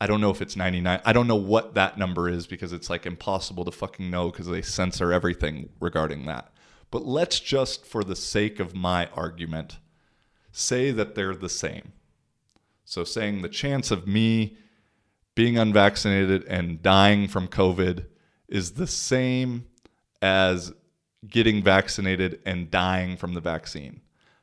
I don't know if it's 99. I don't know what that number is because it's like impossible to fucking know because they censor everything regarding that. But let's just, for the sake of my argument, say that they're the same. So saying the chance of me being unvaccinated and dying from COVID is the same as getting vaccinated and dying from the vaccine.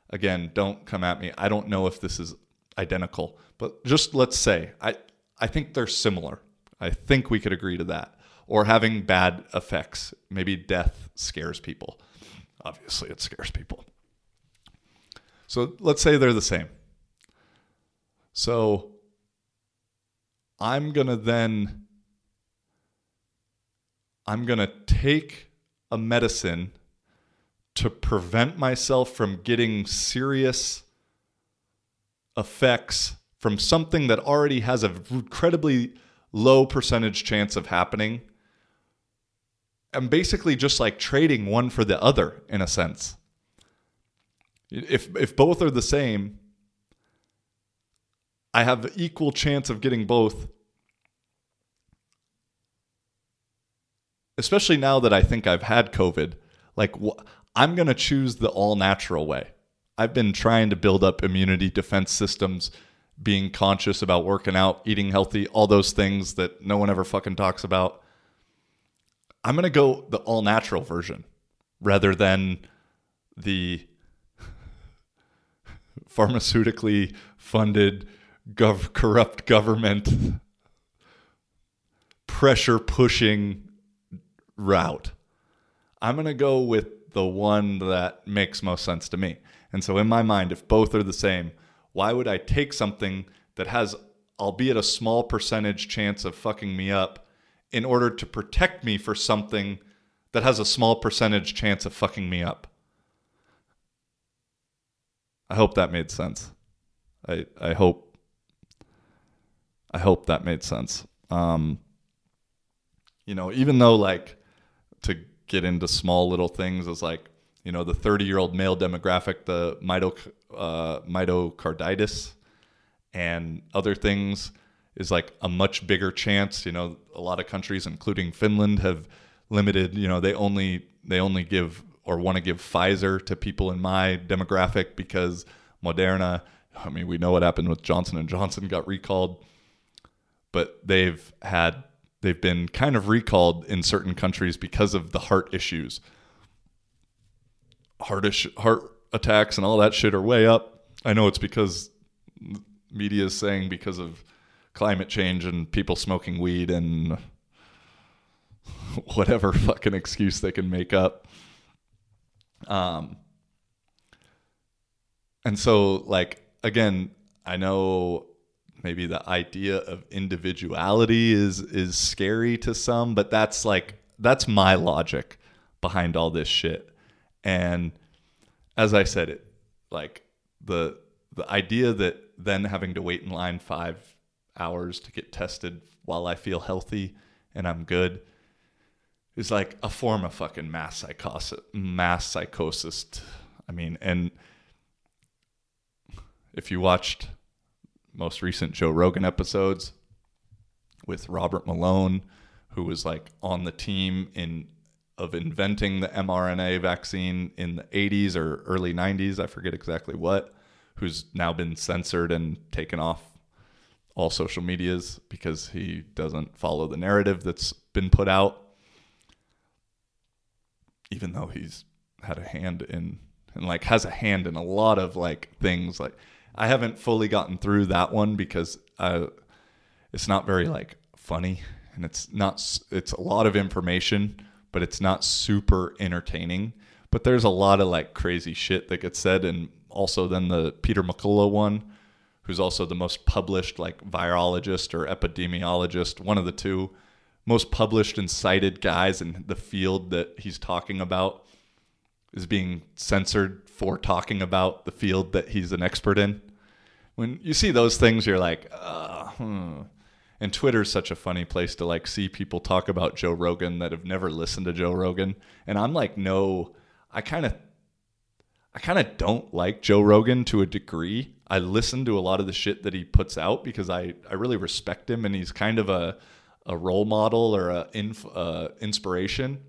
Again, don't come at me. I don't know if this is identical, but just let's say I I think they're similar. I think we could agree to that. Or having bad effects. Maybe death scares people. Obviously, it scares people. So let's say they're the same. So I'm going to then I'm going to take a medicine to prevent myself from getting serious effects from something that already has an incredibly low percentage chance of happening I'm basically just like trading one for the other in a sense. If if both are the same, I have equal chance of getting both. Especially now that I think I've had COVID, like wh- I'm going to choose the all natural way. I've been trying to build up immunity defense systems, being conscious about working out, eating healthy, all those things that no one ever fucking talks about. I'm going to go the all natural version rather than the pharmaceutically funded gov- corrupt government pressure pushing route. I'm going to go with the one that makes most sense to me. And so, in my mind, if both are the same, why would I take something that has, albeit a small percentage chance of fucking me up, in order to protect me for something that has a small percentage chance of fucking me up? I hope that made sense. I I hope I hope that made sense. Um, you know, even though like to get into small little things is like you know the 30 year old male demographic, the mito, uh, myocarditis, and other things is like a much bigger chance. You know, a lot of countries, including Finland, have limited. You know, they only they only give or want to give Pfizer to people in my demographic because Moderna. I mean, we know what happened with Johnson and Johnson got recalled, but they've had they've been kind of recalled in certain countries because of the heart issues. Heart heart attacks and all that shit are way up. I know it's because media is saying because of climate change and people smoking weed and whatever fucking excuse they can make up. Um, and so, like, again, I know maybe the idea of individuality is is scary to some, but that's like that's my logic behind all this shit. And as I said, it like the the idea that then having to wait in line five hours to get tested while I feel healthy and I'm good is like a form of fucking mass psychosis. Mass psychosis. I mean, and if you watched most recent Joe Rogan episodes with Robert Malone, who was like on the team in of inventing the mRNA vaccine in the 80s or early 90s, I forget exactly what, who's now been censored and taken off all social medias because he doesn't follow the narrative that's been put out. Even though he's had a hand in and like has a hand in a lot of like things like I haven't fully gotten through that one because uh, it's not very like funny. And it's not it's a lot of information but it's not super entertaining. But there's a lot of like crazy shit that gets said. And also then the Peter McCullough one who's also the most published like virologist or epidemiologist one of the two most published and cited guys in the field that he's talking about is being censored for talking about the field that he's an expert in. When you see those things, you're like, uh, hmm. and Twitter's such a funny place to like see people talk about Joe Rogan that have never listened to Joe Rogan, and I'm like, no, I kind of, I kind of don't like Joe Rogan to a degree. I listen to a lot of the shit that he puts out because I I really respect him, and he's kind of a a role model or a inf, uh, inspiration.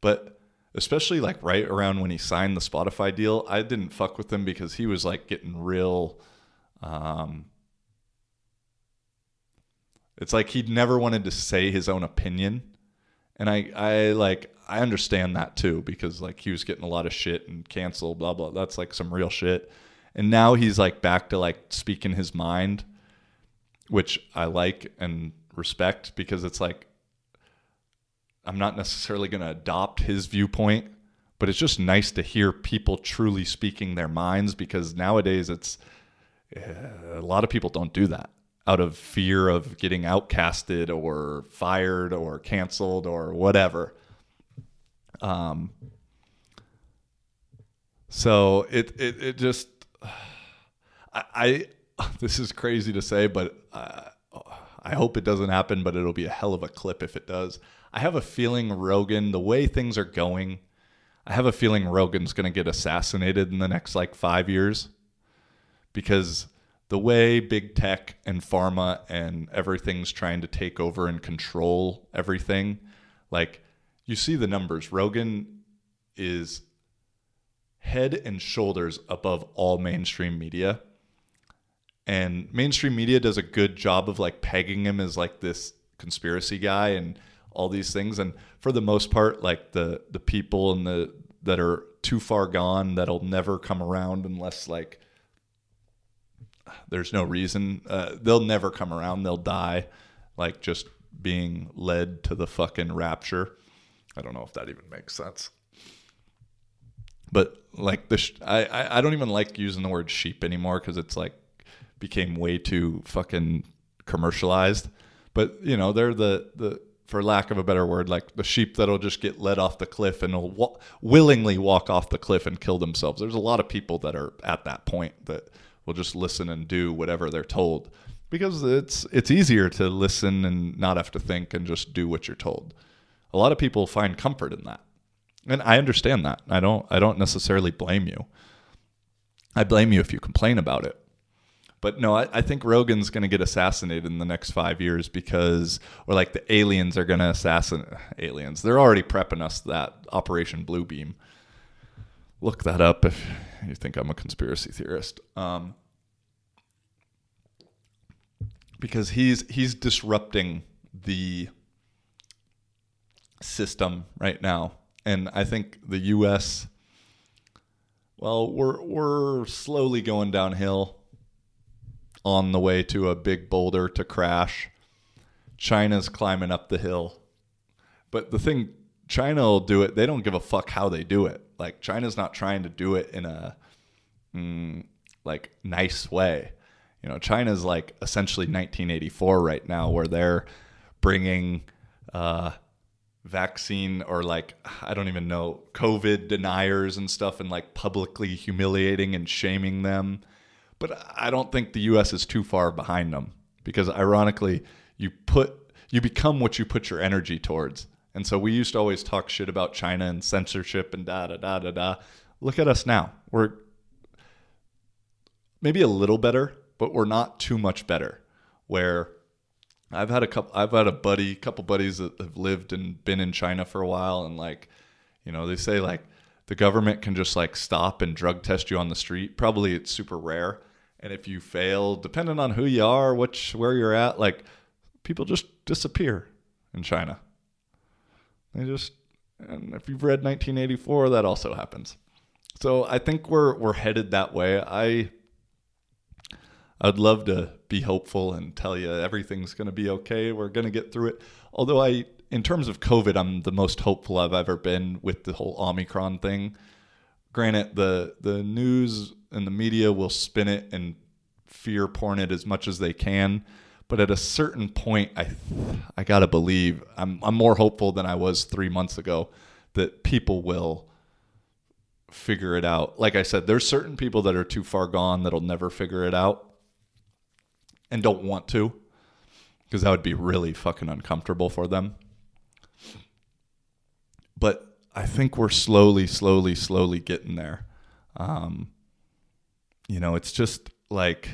But especially like right around when he signed the Spotify deal, I didn't fuck with him because he was like getting real. Um, it's like he'd never wanted to say his own opinion, and I I like I understand that too because like he was getting a lot of shit and canceled, blah blah. That's like some real shit, and now he's like back to like speaking his mind, which I like and respect because it's like I'm not necessarily going to adopt his viewpoint, but it's just nice to hear people truly speaking their minds because nowadays it's uh, a lot of people don't do that out of fear of getting outcasted or fired or canceled or whatever. Um, so it, it, it just, I, I, this is crazy to say, but I, I hope it doesn't happen, but it'll be a hell of a clip if it does. I have a feeling Rogan, the way things are going, I have a feeling Rogan's going to get assassinated in the next like five years because the way big tech and pharma and everything's trying to take over and control everything, like you see the numbers. Rogan is head and shoulders above all mainstream media. And mainstream media does a good job of like pegging him as like this conspiracy guy and all these things. And for the most part, like the the people and the that are too far gone that'll never come around unless like there's no reason uh, they'll never come around. They'll die like just being led to the fucking rapture. I don't know if that even makes sense. But like the sh- I, I i don't even like using the word sheep anymore because it's like became way too fucking commercialized. But you know they're the the for lack of a better word like the sheep that'll just get led off the cliff and will wa- willingly walk off the cliff and kill themselves. There's a lot of people that are at that point that will just listen and do whatever they're told because it's it's easier to listen and not have to think and just do what you're told. A lot of people find comfort in that. And i understand that. I don't i don't necessarily blame you. I blame you if you complain about it but no, I, I think Rogan's going to get assassinated in the next five years because, or like the aliens are going to assassinate aliens. They're already prepping us that Operation Bluebeam. Look that up if you think I'm a conspiracy theorist. Um, because he's he's disrupting the system right now, and I think the U.S. Well, we're we're slowly going downhill on the way to a big boulder to crash. China's climbing up the hill. But the thing, China will do it. They don't give a fuck how they do it. Like China's not trying to do it in a mm, like nice way. You know, China's like essentially 1984 right now, where they're bringing uh, vaccine or like I don't even know COVID deniers and stuff, and like publicly humiliating and shaming them but I don't think the U.S. is too far behind them because, ironically, you put you become what you put your energy towards. And so we used to always talk shit about China and censorship and da da da da da. Look at us now. We're maybe a little better, but we're not too much better. Where I've had a couple, I've had a buddy, couple buddies that have lived and been in China for a while, and like, you know, they say like the government can just like stop and drug test you on the street. Probably it's super rare, and if you fail, depending on who you are, which where you're at, like people just disappear in China. They just and if you've read 1984, that also happens. So I think we're we're headed that way. I I'd love to be hopeful and tell you everything's going to be okay. We're going to get through it. Although I in terms of COVID, I'm the most hopeful I've ever been with the whole Omicron thing. Granted, the the news and the media will spin it and fear porn it as much as they can. But at a certain point, I I gotta believe I'm I'm more hopeful than I was three months ago that people will figure it out. Like I said, there's certain people that are too far gone that'll never figure it out and don't want to because that would be really fucking uncomfortable for them. But I think we're slowly, slowly, slowly getting there. Um, you know, it's just like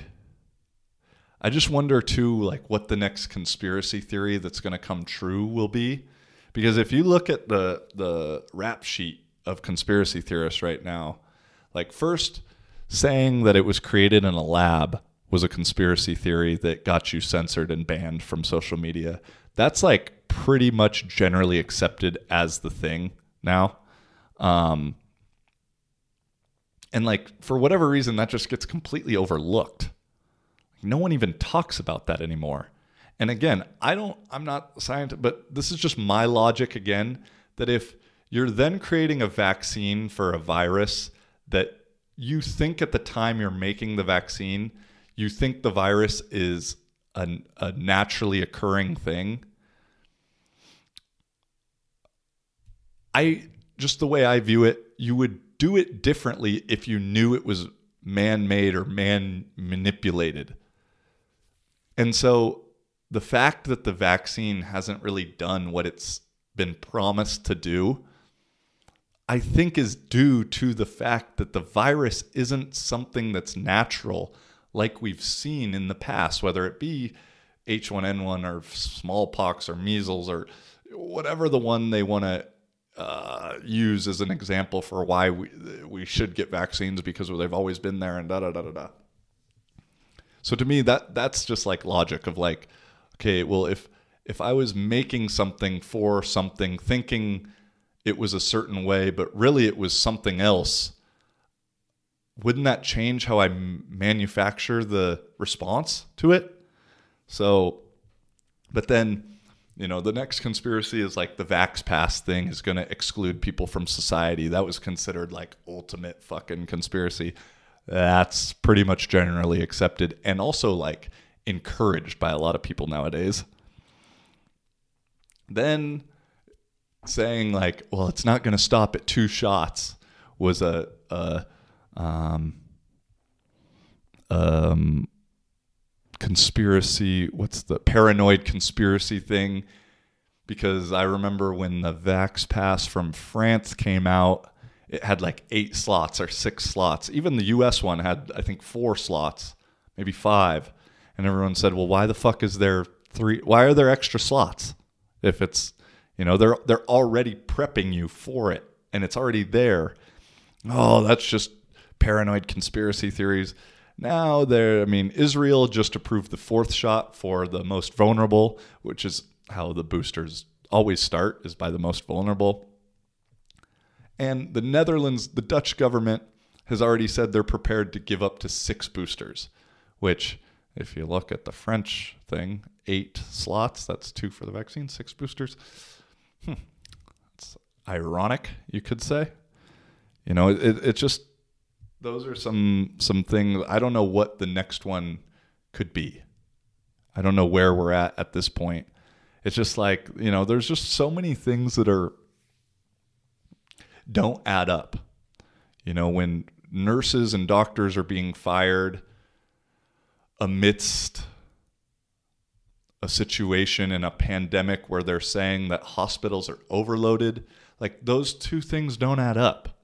I just wonder too, like what the next conspiracy theory that's going to come true will be, because if you look at the the rap sheet of conspiracy theorists right now, like first saying that it was created in a lab was a conspiracy theory that got you censored and banned from social media. That's like pretty much generally accepted as the thing now. Um, and like for whatever reason, that just gets completely overlooked. No one even talks about that anymore. And again, I don't, I'm not a scientist, but this is just my logic again that if you're then creating a vaccine for a virus that you think at the time you're making the vaccine, you think the virus is a, a naturally occurring thing. I just the way I view it, you would do it differently if you knew it was man made or man manipulated. And so the fact that the vaccine hasn't really done what it's been promised to do, I think is due to the fact that the virus isn't something that's natural like we've seen in the past, whether it be H1N1 or smallpox or measles or whatever the one they want to uh, use as an example for why we, we should get vaccines because they've always been there and da da da da da. So to me, that that's just like logic of like, okay, well if if I was making something for something, thinking it was a certain way, but really it was something else, wouldn't that change how I manufacture the response to it? So, but then, you know, the next conspiracy is like the Vax Pass thing is going to exclude people from society. That was considered like ultimate fucking conspiracy. That's pretty much generally accepted and also like encouraged by a lot of people nowadays. Then saying like, well, it's not going to stop at two shots was a, a um, um, conspiracy. What's the paranoid conspiracy thing? Because I remember when the Vax Pass from France came out, it had like eight slots or six slots. Even the US one had, I think, four slots, maybe five. And everyone said, well, why the fuck is there three? Why are there extra slots? If it's, you know, they're, they're already prepping you for it and it's already there. Oh, that's just paranoid conspiracy theories. Now there, I mean, Israel just approved the fourth shot for the most vulnerable, which is how the boosters always start, is by the most vulnerable. And the Netherlands, the Dutch government has already said they're prepared to give up to six boosters, which, if you look at the French thing, eight slots, that's two for the vaccine, six boosters. Hmm. It's ironic, you could say. You know, it, it just those are some some things I don't know what the next one could be. I don't know where we're at at this point. It's just like, you know, there's just so many things that are don't add up. You know, when nurses and doctors are being fired amidst a situation in a pandemic where they're saying that hospitals are overloaded, like those two things don't add up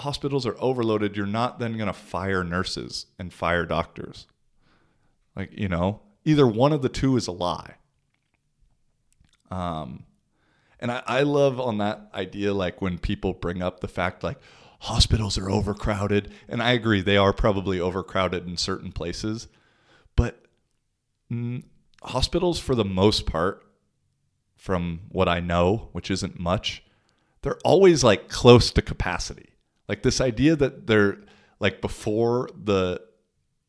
hospitals are overloaded, you're not then going to fire nurses and fire doctors. Like, you know, either one of the two is a lie. Um, and I, I love on that idea, like when people bring up the fact, like, hospitals are overcrowded. And I agree, they are probably overcrowded in certain places. But hospitals, for the most part, from what I know, which isn't much, they're always like close to capacity. Like this idea that they're like before the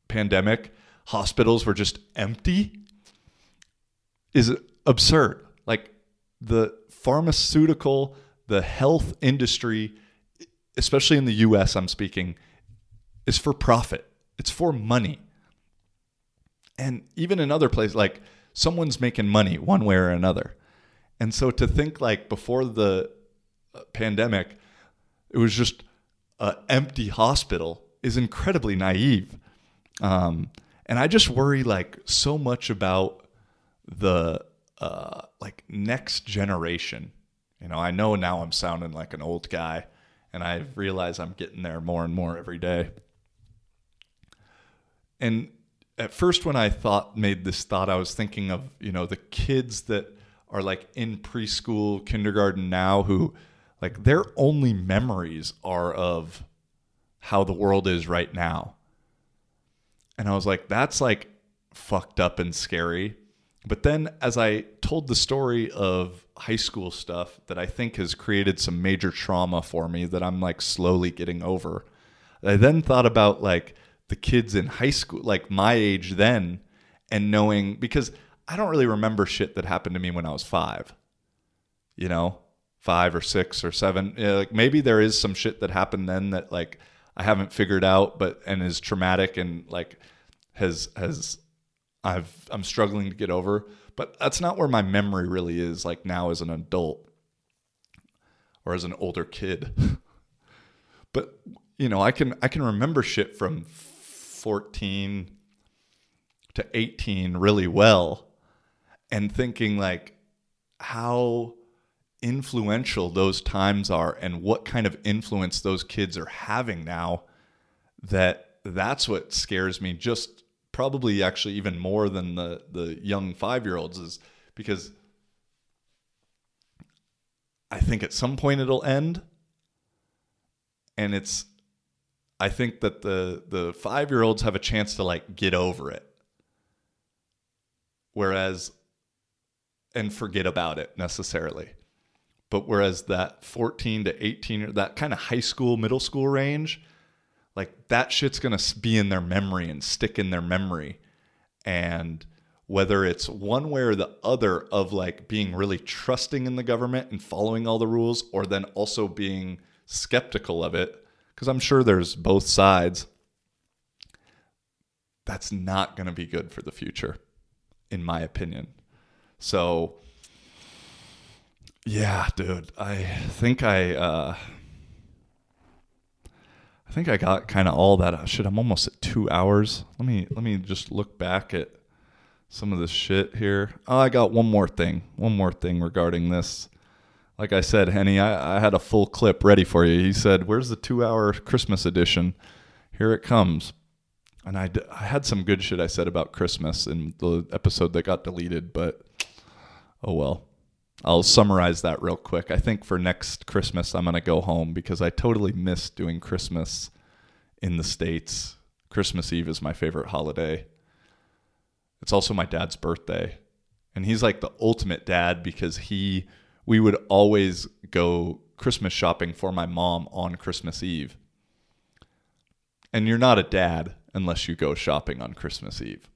pandemic, hospitals were just empty is absurd. Like the pharmaceutical, the health industry, especially in the US, I'm speaking, is for profit, it's for money. And even in other places, like someone's making money one way or another. And so to think like before the uh, pandemic, it was just an empty hospital is incredibly naive. Um, and I just worry like so much about the uh, like next generation. You know, I know now I'm sounding like an old guy, and I realize I'm getting there more and more every day. And at first, when I thought made this thought, I was thinking of you know the kids that are like in preschool, kindergarten now who like their only memories are of how the world is right now. And I was like, that's like fucked up and scary. But then as I told the story of high school stuff that I think has created some major trauma for me that I'm like slowly getting over, I then thought about like the kids in high school, like my age then, and knowing because I don't really remember shit that happened to me when I was five. You know, five or six or seven. Like maybe there is some shit that happened then that like I haven't figured out, but and is traumatic and like has has I've I'm struggling to get over. But that's not where my memory really is like now as an adult or as an older kid. but you know, I can I can remember shit from 14 to 18 really well and thinking like how influential those times are and what kind of influence those kids are having now that that's what scares me just probably actually even more than the the young 5-year-olds is because I think at some point it'll end. And it's I think that the the 5-year-olds have a chance to like get over it. Whereas and forget about it necessarily but whereas that 14 to 18 that kind of high school middle school range like that shit's going to be in their memory and stick in their memory. And whether it's one way or the other of like being really trusting in the government and following all the rules or then also being skeptical of it because i'm sure there's both sides that's not going to be good for the future in my opinion. So yeah dude i think i uh I think I got kind of all that. Shit, I'm almost at two hours. Let me let me just look back at some of this shit here. Oh, I got one more thing. One more thing regarding this. Like I said, Henny, I, I had a full clip ready for you. He said, "Where's the two-hour Christmas edition?" Here it comes. And I, d- I had some good shit I said about Christmas in the episode that got deleted, but oh well. I'll summarize that real quick. I think for next Christmas, I'm going to go home because I totally miss doing Christmas in the States. Christmas Eve is my favorite holiday. It's also my dad's birthday. And he's like the ultimate dad because he, we would always go Christmas shopping for my mom on Christmas Eve. And you're not a dad unless you go shopping on Christmas Eve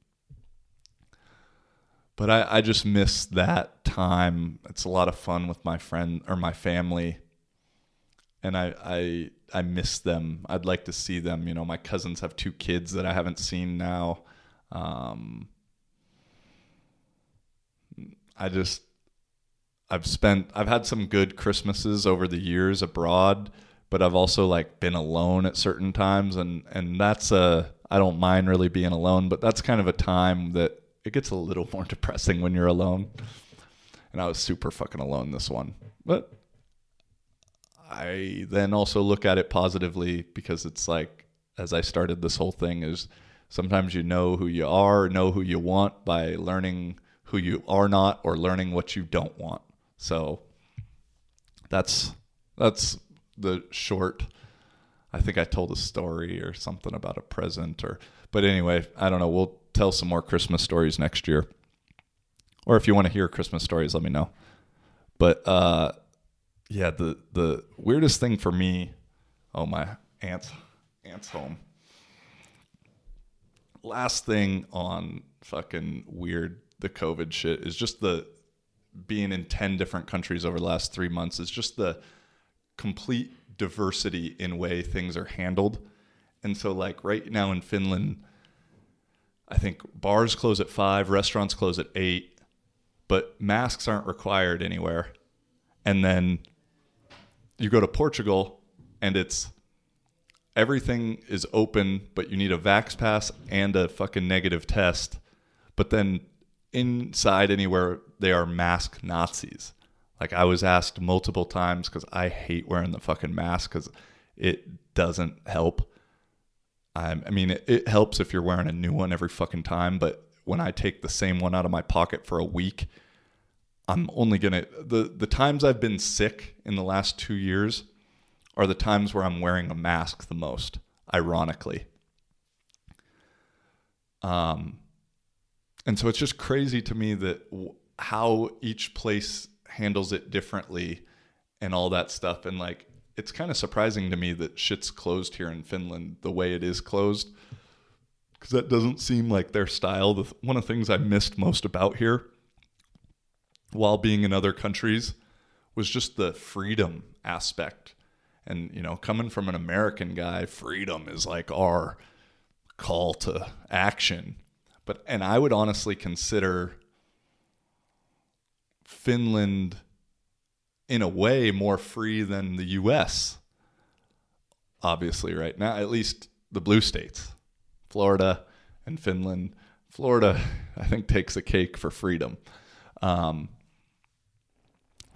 but I, I just miss that time. It's a lot of fun with my friend or my family, and I I I miss them. I'd like to see them. You know, my cousins have two kids that I haven't seen now. Um, I just I've spent I've had some good Christmases over the years abroad, but I've also like been alone at certain times, and and that's a I don't mind really being alone, but that's kind of a time that it gets a little more depressing when you're alone. And I was super fucking alone this one. But I then also look at it positively because it's like as I started this whole thing is sometimes you know who you are, know who you want by learning who you are not or learning what you don't want. So that's that's the short I think I told a story or something about a present or but anyway, I don't know. We'll tell some more Christmas stories next year. Or if you want to hear Christmas stories, let me know. But uh, yeah, the the weirdest thing for me, oh my aunt's aunt's home. Last thing on fucking weird the COVID shit is just the being in 10 different countries over the last 3 months is just the complete diversity in way things are handled. And so like right now in Finland I think bars close at five, restaurants close at eight, but masks aren't required anywhere. And then you go to Portugal and it's everything is open, but you need a Vax Pass and a fucking negative test. But then inside anywhere, they are mask Nazis. Like I was asked multiple times because I hate wearing the fucking mask because it doesn't help. I, I mean, it, it helps if you're wearing a new one every fucking time, but when I take the same one out of my pocket for a week, I'm only gonna the the times I've been sick in the last two years are the times where I'm wearing a mask the most, ironically. Um, and so it's just crazy to me that w- how each place handles it differently and all that stuff. And like, it's kind of surprising to me that shit's closed here in Finland the way it is closed because that doesn't seem like their style. The, one of the things I missed most about here while being in other countries was just the freedom aspect. And, you know, coming from an American guy, freedom is like our call to action. But, and I would honestly consider Finland in a way more free than the US. Obviously, right now, at least the blue states, Florida and Finland. Florida, I think, takes a cake for freedom. Um,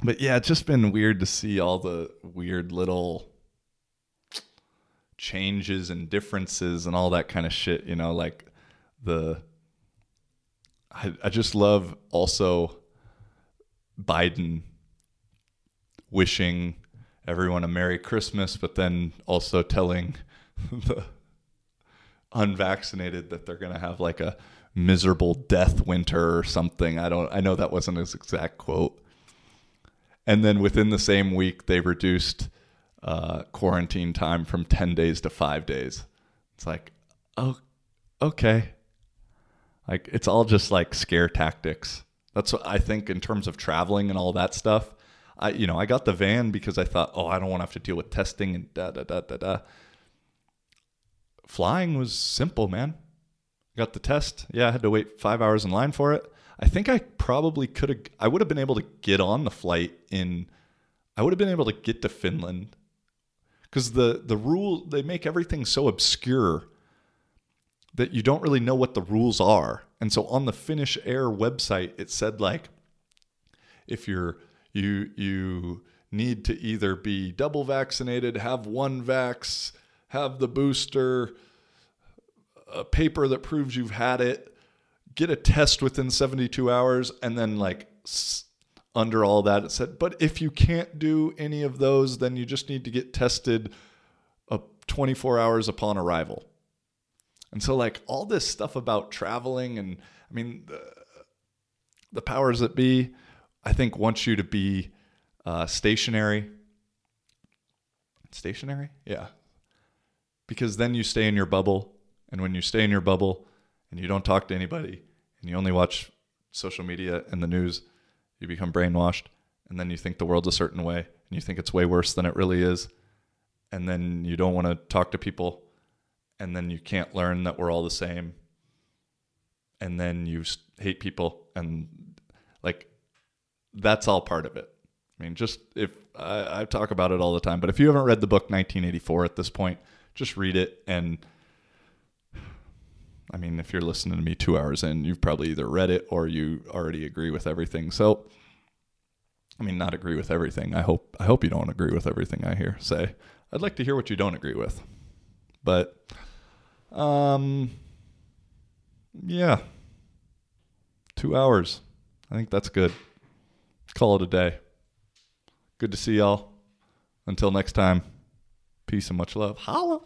but yeah, it's just been weird to see all the weird little changes and differences and all that kind of shit, you know, like the I, I just love also Biden wishing everyone a Merry Christmas, but then also telling the unvaccinated that they're going to have like a miserable death winter or something. I don't I know that wasn't his exact quote. And then within the same week they reduced uh, quarantine time from 10 days to 5 days. It's like, "Oh, okay." Like it's all just like scare tactics. That's what I think in terms of traveling and all that stuff. I you know, I got the van because I thought, "Oh, I don't want to have to deal with testing and da da da da da." Flying was simple, man. Got the test. Yeah, I had to wait 5 hours in line for it. I think I probably could have I would have been able to get on the flight in I would have been able to get to Finland cuz the the rule they make everything so obscure that you don't really know what the rules are. And so on the Finnish Air website it said like if you're you you need to either be double vaccinated, have one vax, have the booster, a paper that proves you've had it, get a test within 72 hours and then like under all that it said but if you can't do any of those then you just need to get tested uh, 24 hours upon arrival. And so like all this stuff about traveling and i mean the, the powers that be i think wants you to be uh, stationary stationary yeah because then you stay in your bubble and when you stay in your bubble and you don't talk to anybody and you only watch social media and the news, you become brainwashed and then you think the world's a certain way and you think it's way worse than it really is. And then you don't want to talk to people and then you can't learn that we're all the same. And then you hate people and like that's all part of it. I mean, just if I, I talk about it all the time, but if you haven't read the book 1984 at this point, just read it and I mean, if you're listening to me two hours in, you've probably either read it or you already agree with everything. So, I mean, not agree with everything. I hope I hope you don't agree with everything I hear say. I'd like to hear what you don't agree with. But, um, yeah, two hours. I think that's good. Call it a day. Good to see y'all. Until next time, peace and much love. Holla.